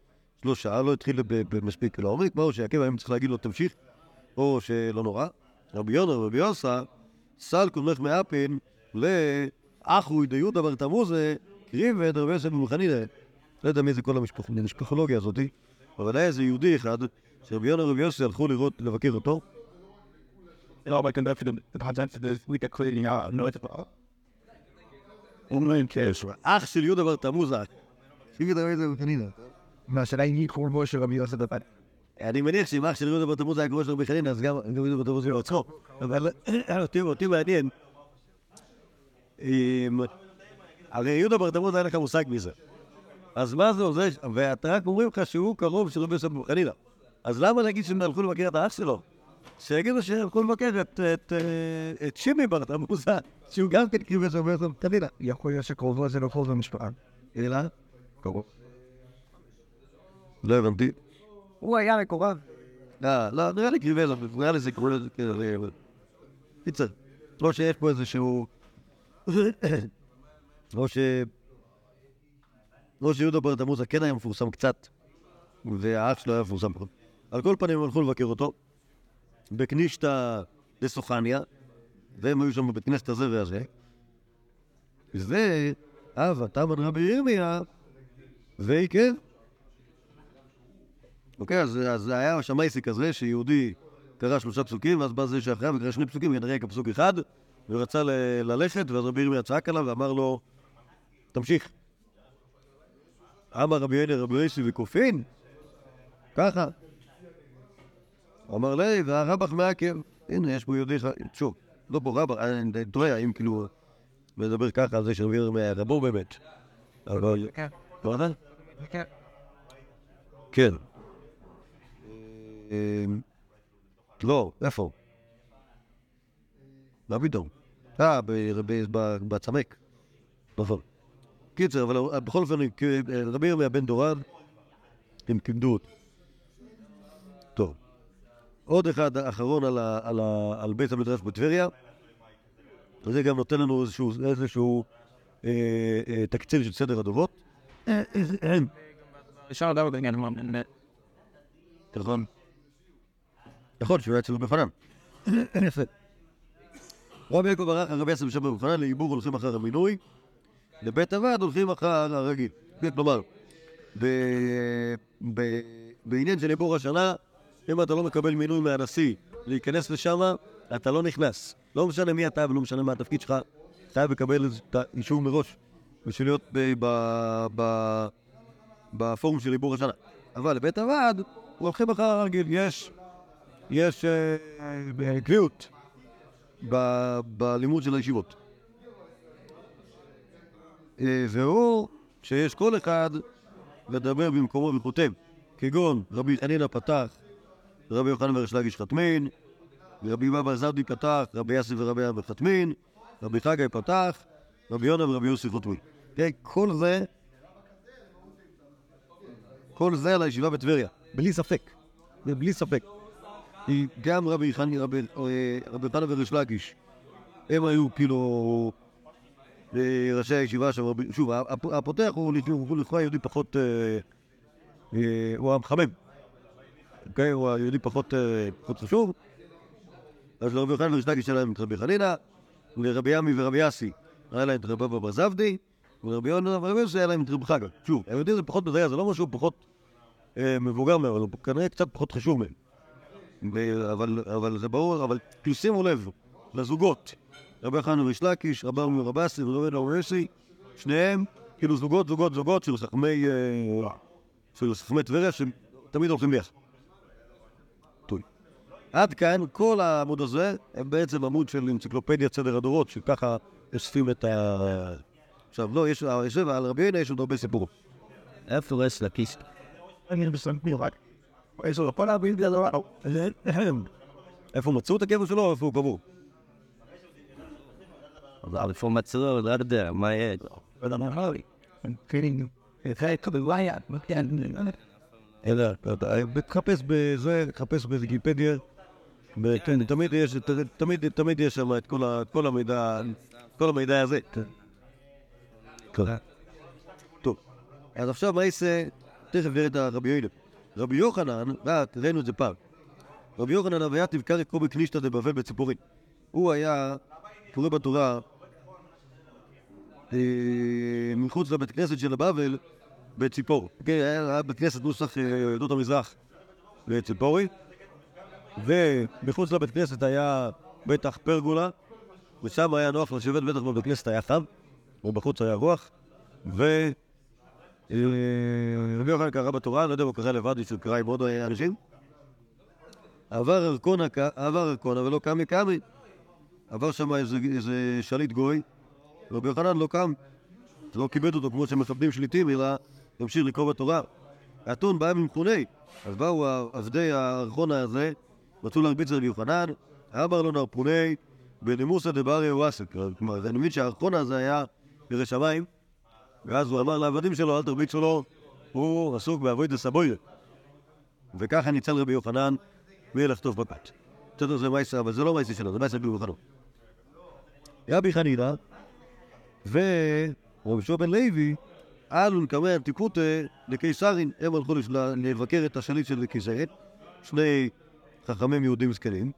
שלושה, לא התחיל במספיק לעומק, מהו שיעכב, האם צריך להגיד לו תמשיך, או שלא נורא. רבי יונה ורבי יוסה, סל קודמך מאפין לאחוי דיודה בר תמוזה, קריב ואת רבי יוסף במחנינא. לא יודע מי זה כל המשפח- המשפחולוגיה הזאתי, אבל היה איזה יהודי אחד, שרבי יונה ורבי יוסי הלכו לראות, לבקר אותו. אח של יהודה בר תמוזה. קריב ואת רבי יוסף במחנינא. מה, השאלה היא מי קוראים בו של רבי יוסף בפן. אני מניח שאם אח של יהודה בר תמוז היה קורא של רבי חנין, אז גם יהודה בר תמוז היה עצמו. אבל אותי- מעניין, הרי יהודה בר תמוז אין לך מושג מזה. אז מה זה עוזר, ואתה רק אומרים לך שהוא קרוב של רבי יוסף בן חנינא. אז למה להגיד שהם הלכו לבקר את האח שלו? שיגידו שהלכו לבקר את- את אה, שימי בר תמוזה, שהוא גם כן קריב של רבי יוסף בן חנינא. יכול להיות שקרובו זה לא קרוב במשפחה. אלא? קרוב. לא הבנתי. הוא היה מקורב. לא, לא, נראה לי קריבלה, נראה לי זה קורה, קיצר, לא שיש פה איזשהו... לא ש... לא שיהודה בר תמוזה כן היה מפורסם קצת, והאח שלו היה מפורסם פחות. על כל פנים הם הלכו לבקר אותו, בכנישתא דסוכניה, והם היו שם בבית כנסת הזה והזה, ואבא תמן רבי ירמיה, ועיכב. אוקיי, אז, אז היה שם עסק כזה שיהודי קרא שלושה פסוקים, ואז בא זה שאחריו וקרא שני פסוקים, כנראה כפסוק אחד, ורצה ל- ללכת, ואז רבי ירמיה צעק עליו ואמר לו, תמשיך. אמר רבי ינר רבי יוסי וקופין, ככה. אמר לי, והרבח מעכב. הנה, יש פה יהודי אחד, שוב, לא פה רבח, אני טועה, האם כאילו מדבר ככה על זה שרבי ירמיה היה רבו באמת. אבל... כן. כן. כן. אמ, לא, איפה? מה פתאום? אה, בצמק. נכון. קיצר, אבל בכל אופן, רבי ירמיה בן דורן, הם כיבדו אותו. טוב. עוד אחד אחרון על, ה, על, ה, על בית המדרש בטבריה. וזה גם נותן לנו איזשהו, איזשהו אה, אה, תקציר של סדר הדורות. אפשר לדעת בעניין. נכון. נכון, שהוא היה אצל רבי חנן. יפה. רבי יעקב ברח הרבי יעשה בשם רבי חנן, לעיבור הולכים אחר המינוי, לבית הוועד הולכים אחר הרגיל. כן, כלומר, בעניין של עיבור השנה, אם אתה לא מקבל מינוי מהנשיא להיכנס לשם, אתה לא נכנס. לא משנה מי אתה ולא משנה מה התפקיד שלך, חייב לקבל האישור מראש בשביל להיות בפורום של עיבור השנה. אבל לבית הוועד, הולכים אחר הרגיל, יש, יש אה, אה, קביעות בלימוד של הישיבות. אה, והוא שיש כל אחד מדבר במקומו וכותב, כגון רבי חנינא פתח, רבי יוחנן וריש לגיש חתמין, רבי בבא זרדי פתח, רבי יאסי ורבי אבא חתמין, רבי חגי פתח, רבי יונה ורבי יוסי חותמין. תראה, כל זה, כל זה על הישיבה בטבריה, בלי ספק. בלי ספק. היא גם רבי חני, רבי אה, חנה וריש לקיש, הם היו כאילו אה, ראשי הישיבה שם, שוב, הפ- הפותח הוא לכאורה יהודי פחות, אה, אה, הוא המחמם, אוקיי? הוא היהודי פחות אה, חשוב. אז לרבי יוחנן וריש לקיש היה להם את רבי חנינא, לרבי עמי ורבי אסי היה להם את רבי בר זבדי, ולרבי יונה ורבי יוסי היה להם את רבי חגה. שוב, הם יודעים זה פחות בדיה, זה לא משהו פחות אה, מבוגר מהם, אבל הוא כנראה קצת פחות חשוב מהם. אבל, אבל זה ברור, אבל כאילו שימו לב לזוגות, רבי יוחנן וריש לקיש, רבי עמי ורבי אסי ורבי אבא יוסי, שניהם כאילו זוגות, זוגות, זוגות של חכמי, אה, של חכמי טבריה שתמיד הולכים ביחד. עד כאן, כל העמוד הזה הם בעצם עמוד של אנציקלופדיית סדר הדורות, שככה אוספים את ה... עכשיו, לא, יש, יש, על רבי יונה יש עוד הרבה סיפורים. איפה רס לקיס? אני בסנטמיר רק. איזה כל הבית זה לא... איפה מצאו את הקבר שלו איפה הוא קבור? אבל איפה מצאו? לא יודע, מה יהיה? ואתה אומר לי, כאילו, זה כבליה, אלא, תחפש בזה, תחפש בוויקיפדיה. כן, תמיד יש, תמיד, תמיד יש שם את כל המידע, כל המידע הזה. כן. טוב, אז עכשיו מה יעשה? תכף נראה את הרבי יונה. רבי יוחנן, ראינו את זה פעם. רבי יוחנן אביה תבקר קובי קנישתא דבבל בציפורין. הוא היה קורא בתורה אה, מחוץ לבית כנסת של הבבל בציפור. כן, היה בית כנסת נוסח אה, עדות המזרח בציפורי, ומחוץ לבית כנסת היה בטח פרגולה, ושם היה נוח לשבת, בטח בבית כנסת היה חם, ובחוץ היה רוח, ו... אה, רבי יוחנן קרא בתורה, אני לא יודע אם הוא קרא לבד, הוא קרא עם עוד אנשים. עבר ארקונה, עבר ארקונה ולא קמי קמי. עבר שם איזה, שליט גוי, רבי יוחנן לא קם, לא כיבד אותו כמו שמכבדים שליטים, אלא המשיך לקרוא בתורה. האתון בא ממכוני, אז באו עבדי הארכונה הזה, רצו להרביץ לרבי יוחנן, אמר לו נרפוני בנימוסא דברי וואסק. כלומר, אני מבין שהארכונה הזה היה ירא שמיים, ואז הוא אמר לעבדים שלו, אל תרביצו לו, הוא עסוק באבוי דסבויה. וככה ניצל רבי יוחנן מלחטוף בכת. בסדר, זה מייסה, אבל זה לא מייסה שלו, זה מייסה רבי יוחנן. רבי חנינא ורבי שמעון בן לוי, אלון קמא אנטיקותא לקיסרין, הם הלכו לבקר את השליט של קיסרין, שני חכמים יהודים זקנים.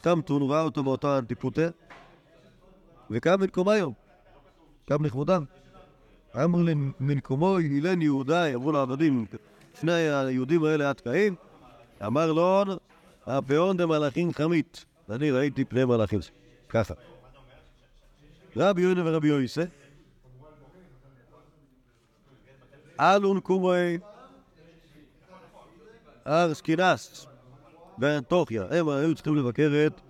תמתון ראה אותו באותה אנטיקותא, וקם ממקומיו, קם לכבודם. אמר להם, ממקומו אילן יהודי, אמרו לעבדים, שני היהודים האלה התקעים, אמר לו, הפאון דמלאכין חמית, אני ראיתי פני מלאכים. ככה. רבי יונה ורבי יויסה, אלון קומוי ארסקינס באנטוכיה, הם היו צריכים לבקר את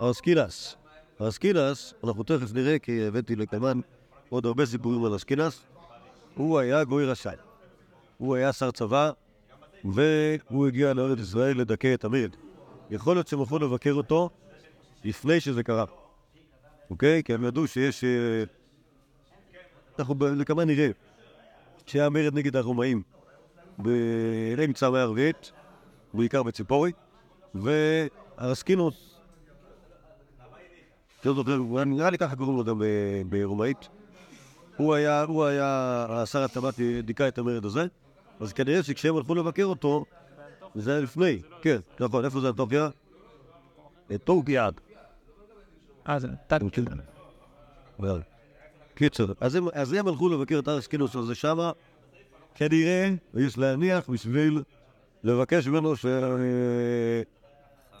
ארסקינס. ארסקינס, אנחנו תכף נראה, כי הבאתי לקיימן עוד הרבה סיפורים על ארסקינס, הוא היה גוי רשאי. הוא היה שר צבא, והוא הגיע לארץ ישראל לדכא את המרד. יכול להיות שהם הלכו לבקר אותו לפני שזה קרה. אוקיי? כי הם ידעו שיש... אה, אנחנו לכמה נראה שהיה מרד נגד הרומאים באמצע המאה הרביעית, בעיקר בציפורי, והרסקינוס, נראה לי ככה קוראים לו גם ב- ברומאית, הוא היה, הוא היה, השר הטבעת דיכא את המרד הזה, אז כנראה שכשהם הלכו לבקר אותו, זה היה לפני, כן, נכון, איפה זה אנטוכיה? טורקיה. אה, זה. אבל, קיצר, אז הם, הלכו לבקר את ארסקינוס הזה שמה, כנראה, יש להניח בשביל לבקש ממנו ש...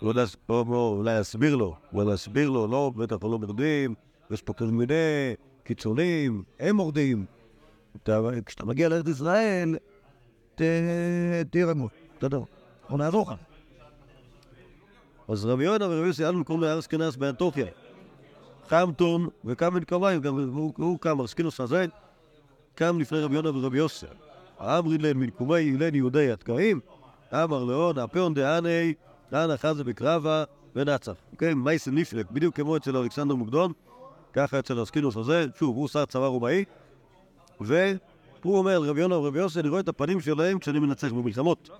לא, אולי להסביר לו, אולי להסביר לו, לא, בטח לא מרדים, יש פה כל מיני קיצונים, הם מורדים. אתה, כשאתה מגיע לארץ ישראל. תהיה רגוע, בסדר, אנחנו נעזור לך. אז רבי יונה ורבי יוסי אלו קוראים לארסקינס באנטוכיה. קמטון וקם בן קמיים, גם הוא, קם, ארסקינוס הזה, קם לפני רבי יונה ורבי יוסי. אמרי להם מנקומי אילן יהודי התקעים, אמר לאון, הפאון דהני, דהנה חזה בקרבה ונצח. כן, מייסן נפלק, בדיוק כמו אצל אלכסנדר מוקדון, ככה אצל ארסקינוס הזה, שוב, הוא שר צבא רומאי, והוא אומר לרבי יונה ורבי יוסי, אני רואה את הפנים שלהם כשאני מנצח במלחמות.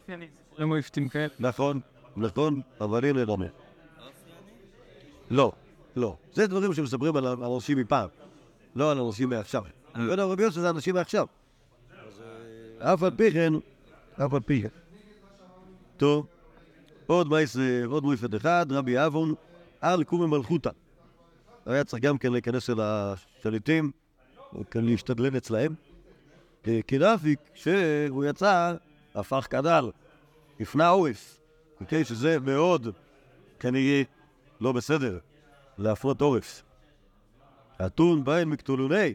כאלה. נכון, נכון, אבל הנה לא אומר. לא, לא. זה דברים שמספרים על אנשים מפעם, לא על אנשים מעכשיו. בין הרבי יוסי זה אנשים מעכשיו. אף על פי כן, אף על פי כן. טוב, עוד עוד מויפת אחד, רבי אבון, על קומי מלכותא. היה צריך גם כן להיכנס אל השליטים, כן להשתדלן אצלהם. אה, כי רפיק, כשהוא יצא, הפך כדל, הפנה עורף. אוקיי? שזה מאוד, כנראה, לא בסדר, להפנות עורף. אתון ביין מקטולוני,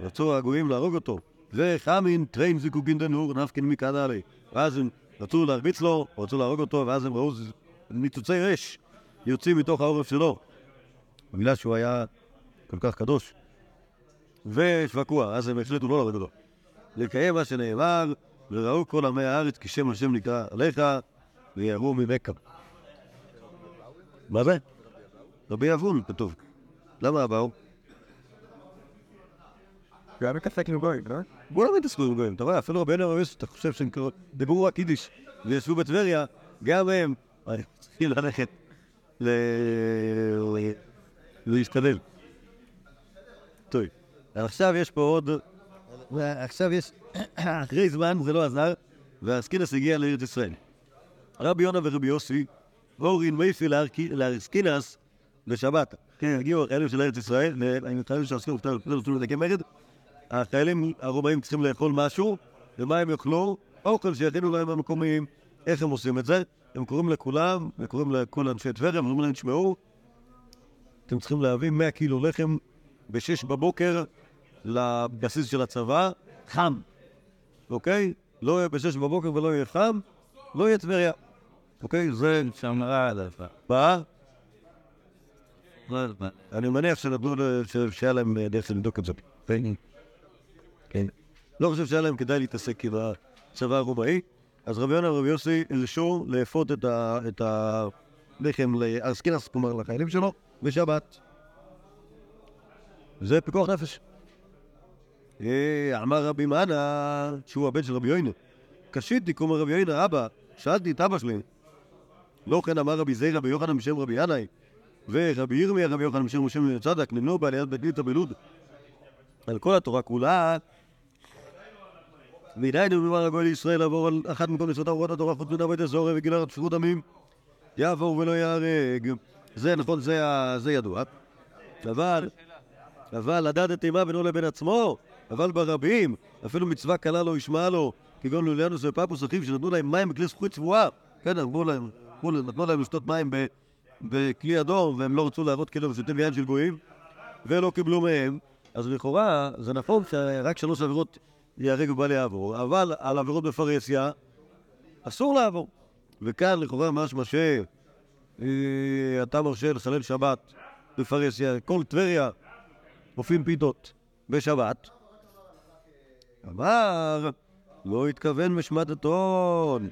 רצו הגויים להרוג אותו. וחמין טריין זיקוקין דנור נפקין עלי. ואז הם רצו להרביץ לו, רצו להרוג אותו, ואז הם ראו ניצוצי אש יוצאים מתוך העורף שלו. בגלל שהוא היה כל כך קדוש. ושבקוע, אז הם החליטו לא להרוג אותו. לקיים מה שנאמר, וראו כל עמי הארץ כי שם השם נקרא עליך, ויראו ממכה. מה זה? רבי אבון, כתוב. למה באו? גם מתעסק עם גויים, לא? בואו לא מתעסקו עם גויים, אתה רואה, אפילו רבי אנר אתה חושב שהם דיברו רק יידיש וישבו בטבריה, גם הם צריכים ללכת ל... ל- להשתדל. טוב, עכשיו יש פה עוד... עכשיו יש... אחרי זמן זה לא עזר, והסקינס הגיע לארץ ישראל. רבי יונה ורבי יוסי, אורין מייפי לארסקינס בשבת. כן, הגיעו החיילים של ארץ ישראל, והחיילים של הסקינס נתנו לדקי מרד, החיילים הרומאים צריכים לאכול משהו, ומה הם יאכלו? אוכל שיכינו להם המקומיים. איך הם עושים את זה? הם קוראים לכולם, הם קוראים לכל אנשי טבריה, הם אומרים להם, תשמעו, אתם צריכים להביא 100 קילו לחם ב-6 בבוקר לבסיס של הצבא, חם, אוקיי? לא יהיה ב-6 בבוקר ולא יהיה חם, לא יהיה טבריה. אוקיי? זה... שמרה עליו. מה? אני מניח שנתנו, שהיה להם אה, דרך לבדוק את זה. כן. לא חושב שהיה להם כדאי להתעסק עם הצבא הרומאי, אז רבי יונה ורבי יוסי הרשו לאפות את הלחם לארסקינס, כלומר לחיילים שלו, בשבת. זה פיקוח נפש. אה, אמר רבי מנה, שהוא הבן של רבי יוינה, קשיתי כמו רבי יוינה, אבא, שאלתי את אבא שלי, לא כן אמר רבי זיירא ביוחנן בשם רבי ינאי, ורבי ירמיה רבי יוחנן בשם משה בן צדק, נמנו בעליית בית ליטא בלוד. על כל התורה כולה, והנהיינו במר הגוי לישראל לעבור על אחת מכל מצוות ארוחות התורה חוץ מן הבית הזורע וגילה שפיכות דמים, יעבור ולא ייהרג. זה נכון, זה, זה ידוע. אבל, אבל לדעת אימה בינו לבין עצמו, אבל ברבים, אפילו מצווה קלה לא ישמע לו, כגון לוליאנוס ופפוס אחיו שנתנו להם מים בכלי זכוכית צבועה. כן, אמרו להם, נתנו להם לשתות מים בכלי אדום, והם לא רצו להראות כאילו הם שותים יין של גויים, ולא קיבלו מהם. אז לכאורה, זה נכון שרק שלוש עבירות ייהרג ובל יעבור, אבל על עבירות בפרהסיה אסור לעבור. וכאן לכאורה משמע שאתה מרשה לחלל שבת בפרהסיה, כל טבריה אופים פיתות בשבת. אמר, לא התכוון משמטתון,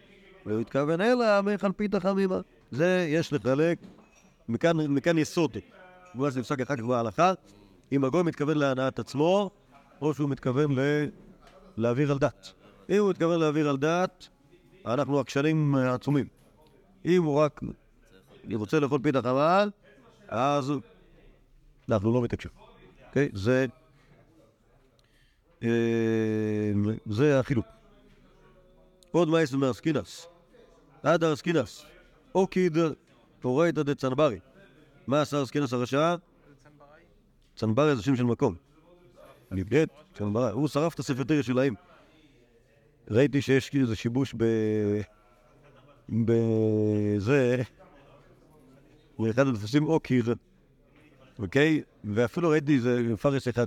לא התכוון אלא מאכל פיתה חמימה. זה יש לחלק, מכאן, מכאן יסוד. כמו שנפסק אחר כך בהלכה, אם הגוי מתכוון להנאת עצמו, או שהוא מתכוון. להעביר על דת. אם הוא מתכוון להעביר על דת, אנחנו עקשנים אה, עצומים. אם הוא רק רוצה לאכול פיתה חבל, אז אנחנו לא מתעקשים. אוקיי? זה... אה, זה החילוק. עוד מייס מארסקינס. עד ארסקינס. אוקיד אורייתא דצנברי. מה עשה ארסקינס הרשע? צנברי זה שם של מקום. נבגד, צנברי. הוא שרף את הספרטריה של האם. ראיתי שיש כאילו איזה שיבוש ב... בזה... באחד הדפוסים אוקיר, אוקיי? ואפילו ראיתי איזה מפרש אחד.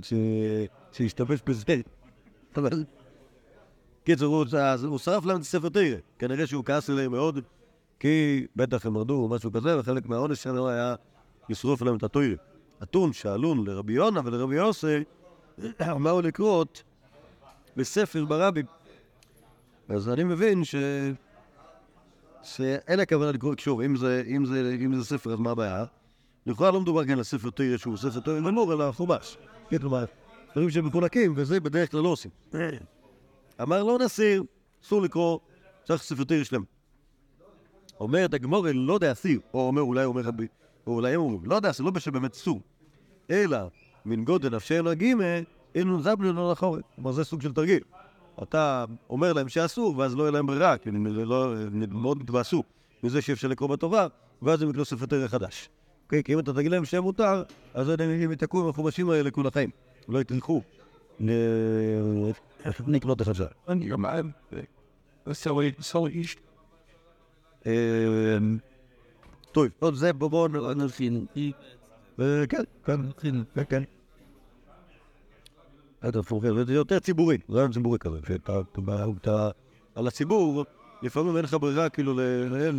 שהשתמש בזה. אבל... קיצור, הוא, הוא שרף להם את הספר תרא. כנראה שהוא כעס עליהם מאוד, כי בטח הם מרדו או משהו כזה, וחלק מהעונש שלו היה לשרוף להם את התוירה. אתון שאלון לרבי יונה ולרבי יוסי, באו לקרות בספר ברבים. אז אני מבין ש... שאין הכוונה לקרוא, שוב, אם זה, אם זה, אם זה ספר, אז מה הבעיה? לכאורה לא מדובר כאן על ספר תרא שהוא ספר תרא גמור, אלא חומש. כן, כלומר, דברים שהם מחולקים, וזה בדרך כלל לא עושים. אמר לא נסיר, אסור לקרוא, צריך ספרתי שלם. אומרת הגמור, לא דאסיר, או אומר אולי אומר רבי, או אולי הם אומרים, לא דאסיר, לא בשבאמת אסור, אלא מן גודל נפשנו הגימה, אינו זבלין לא לחורת. כלומר, זה סוג של תרגיל. אתה אומר להם שאסור, ואז לא יהיה להם ברירה, כי הם לא, הם מאוד מתבאסו מזה שאפשר לקרוא בתורה, ואז הם יקראו ספר תרא חדש. אוקיי? כי אם אתה תגיד להם שהם מותר, אז הם ייתקעו עם החומשים האלה כל החיים. לא יתנחו לקנות אחד שלהם. אני אומר, so so איש. אה, טוב, זה בואו. אה, כן, כן, כן, זה יותר ציבורי, זה רעיון ציבורי כזה, שאתה אתה- אתה- על הציבור, לפעמים אין לך ברירה כאילו ל-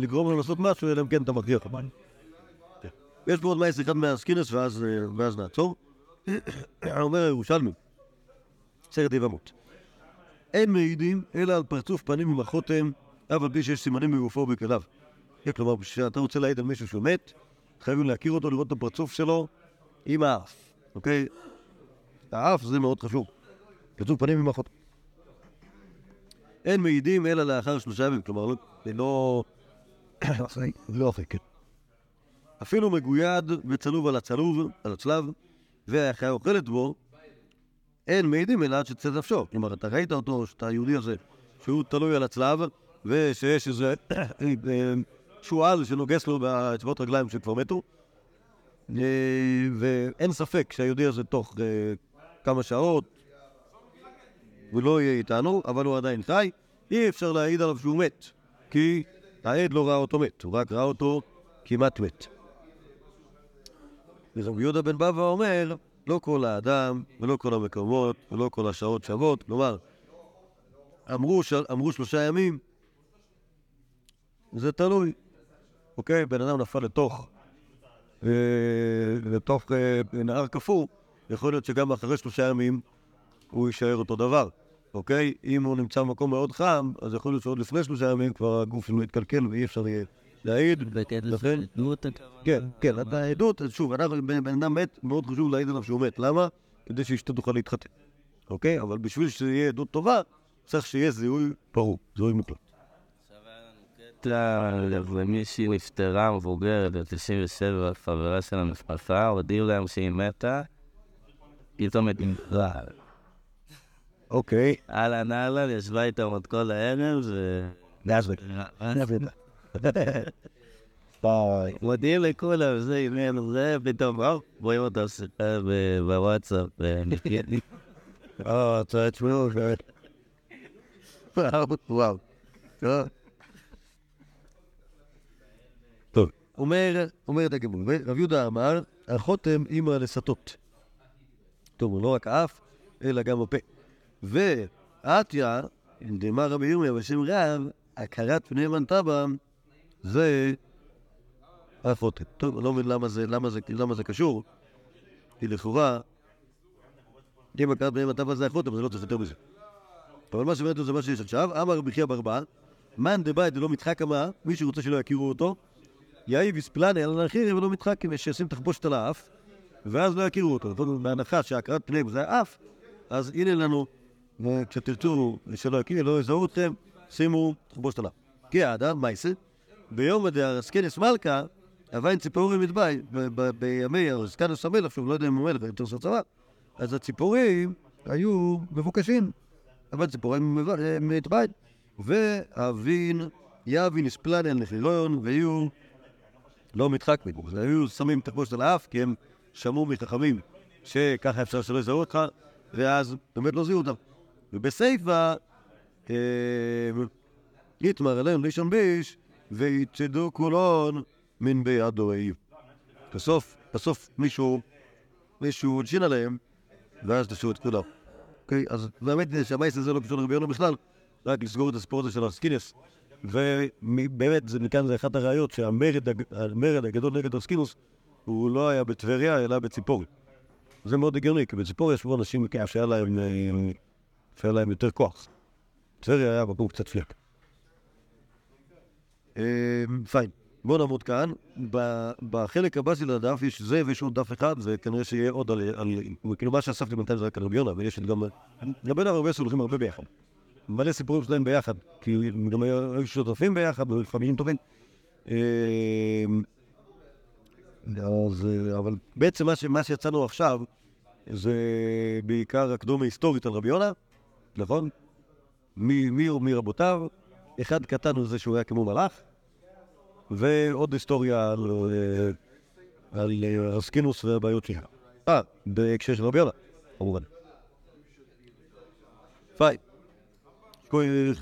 לגרום לו לעשות משהו, אלא אם כן אתה מכריח. יש פה עוד מייס אחד מהסקינס ואז אה, נעצור. אומר הירושלמי, סרט יבמות. אין מעידים אלא על פרצוף פנים עם החותם, אף על פי שיש סימנים בגופו ובכליו. כן, כלומר, כשאתה רוצה להעיד על מישהו שהוא מת, חייבים להכיר אותו, לראות את הפרצוף שלו עם האף, אוקיי? האף זה מאוד חשוב. פרצוף פנים החותם. אין מעידים אלא לאחר שלושה ימים, כלומר, לא- זה לא... לא אחרי, כן. אפילו מגויד וצלוב על הצלוב, על הצלב, והחיה אוכלת בו, אין מעידים אלא עד שתצא נפשו. כלומר, אתה ראית אותו, שאתה היהודי הזה, שהוא תלוי על הצלב, ושיש איזה שועל שנוגס לו באצבעות רגליים שכבר מתו, אה, ואין ספק שהיהודי הזה תוך אה, כמה שעות הוא לא יהיה איתנו, אבל הוא עדיין חי, אי אפשר להעיד עליו שהוא מת, כי העד לא ראה אותו מת, הוא רק ראה אותו כמעט מת. ורבי יהודה בן בבא אומר, לא כל האדם ולא כל המקומות ולא כל השעות שוות, כלומר, אמרו, של... אמרו שלושה ימים, זה תלוי, אוקיי? בן אדם נפל לתוך, אה, לתוך אה, נהר קפוא, יכול להיות שגם אחרי שלושה ימים הוא יישאר אותו דבר, אוקיי? אם הוא נמצא במקום מאוד חם, אז יכול להיות שעוד לפני שלושה ימים כבר הגוף שלו יתקלקל ואי אפשר יהיה להעיד. לכן, כן, כן, אתה עדות, אז שוב, אנחנו, בן אדם מת, מאוד חשוב להעיד עליו שהוא מת. למה? כדי שאשתו תוכל להתחתן. אוקיי? אבל בשביל שזה יהיה עדות טובה, צריך שיהיה זיהוי ברור, זיהוי מוחלט. ומישהי נפטרה מבוגרת, בת 97, חברה של המשפחה, הודיעו להם שהיא מתה, פתאום היא נפטרה. אוקיי. אהלן אהלן, ישבה איתם עוד כל הערב, ו... ואז מודיעים לכולם, זה אימייל, זה, פתאום, או, רואים אותו בוואטסאפ. אה, אתה תשמעו, וואו. אה. טוב, אומר, אומרת הגמור, רב יהודה אמר, החותם אימא לסטות. הוא לא רק האף, אלא גם הפה. ועטיה, דאמר רבי ירמיה בשם רב, הכרת פני מנטבה, זה החותם. טוב, אני לא מבין למה זה, למה זה, למה זה קשור, כי לכאורה, אם הכרת פני מנטבה זה החותם, אז לא צריך יותר מזה. אבל מה לו זה מה שיש עכשיו, אמר רבי חייא ברבא, מאן דבית דלא מתחק אמה, מי שרוצה שלא יכירו אותו, יאי ויספלני על הנחיר ולא מתחק, שישים תחבושת על האף, ואז לא יכירו אותו. בהנחה שהכרת פניהם זה האף, אז הנה לנו, כשתרצו שלא יכירו, לא יזהו אתכם, שימו תחבושת על האף. כי האדם, מייסה, ביום דארסקנס מלכה, הווין ציפורים מטבעי, בימי ארסקנס המלך, שהוא לא יודע אם הוא מלך, יותר של צבא, אז הציפורים היו מבוקשים. אבל ציפורים מטבעי. ואבין, יבין יספלני על נחירון, ויהיו לא מתחק מגור. היו שמים תחבושת על האף, כי הם שמעו מחכמים שככה אפשר שלא יזהו אותך, ואז באמת לא זיהו אותם. ובסיפא, אה, יתמר עליהם לישון ביש, ויצדו כולון מן בידו היו. בסוף, בסוף מישהו, מישהו הלשין עליהם, ואז תשאו את כולם. אוקיי, אז באמת שהמייס הזה לא קשור לרבי יונה בכלל, רק לסגור את הסיפור הזה של הסקינס. ובאמת, מכאן זה אחת הראיות שהמרד הג- המרד הגדול נגד הסקינוס, הוא לא היה בטבריה, אלא בציפורי. זה מאוד הגיוני, כי בציפורי ישבו אנשים שהיה להם, אה, שהיה להם יותר כוח. טבריה היה מקום קצת פלק. אה, פיין. בוא נעמוד כאן. בחלק הבא של הדף יש זה ויש עוד דף אחד, וכנראה שיהיה עוד על... כאילו מה שאספתי בינתיים זה רק על רבי יונה, ויש גם... רבי יונה והרבי יוסף הולכים הרבה ביחד. מלא סיפורים שלהם ביחד, כי גם היו שותפים ביחד, חברים טובים. אז, אה, אבל בעצם מה, ש, מה שיצאנו עכשיו זה בעיקר הקדומה היסטורית על רבי יונה, נכון? מי, מי הוא מי רבותיו, אחד קטן הוא זה שהוא היה כמו מלאך, ועוד היסטוריה על, אה, על אה, רסקינוס והבעיות שלה. אה, בהקשר של רבי יונה, כמובן. כוי-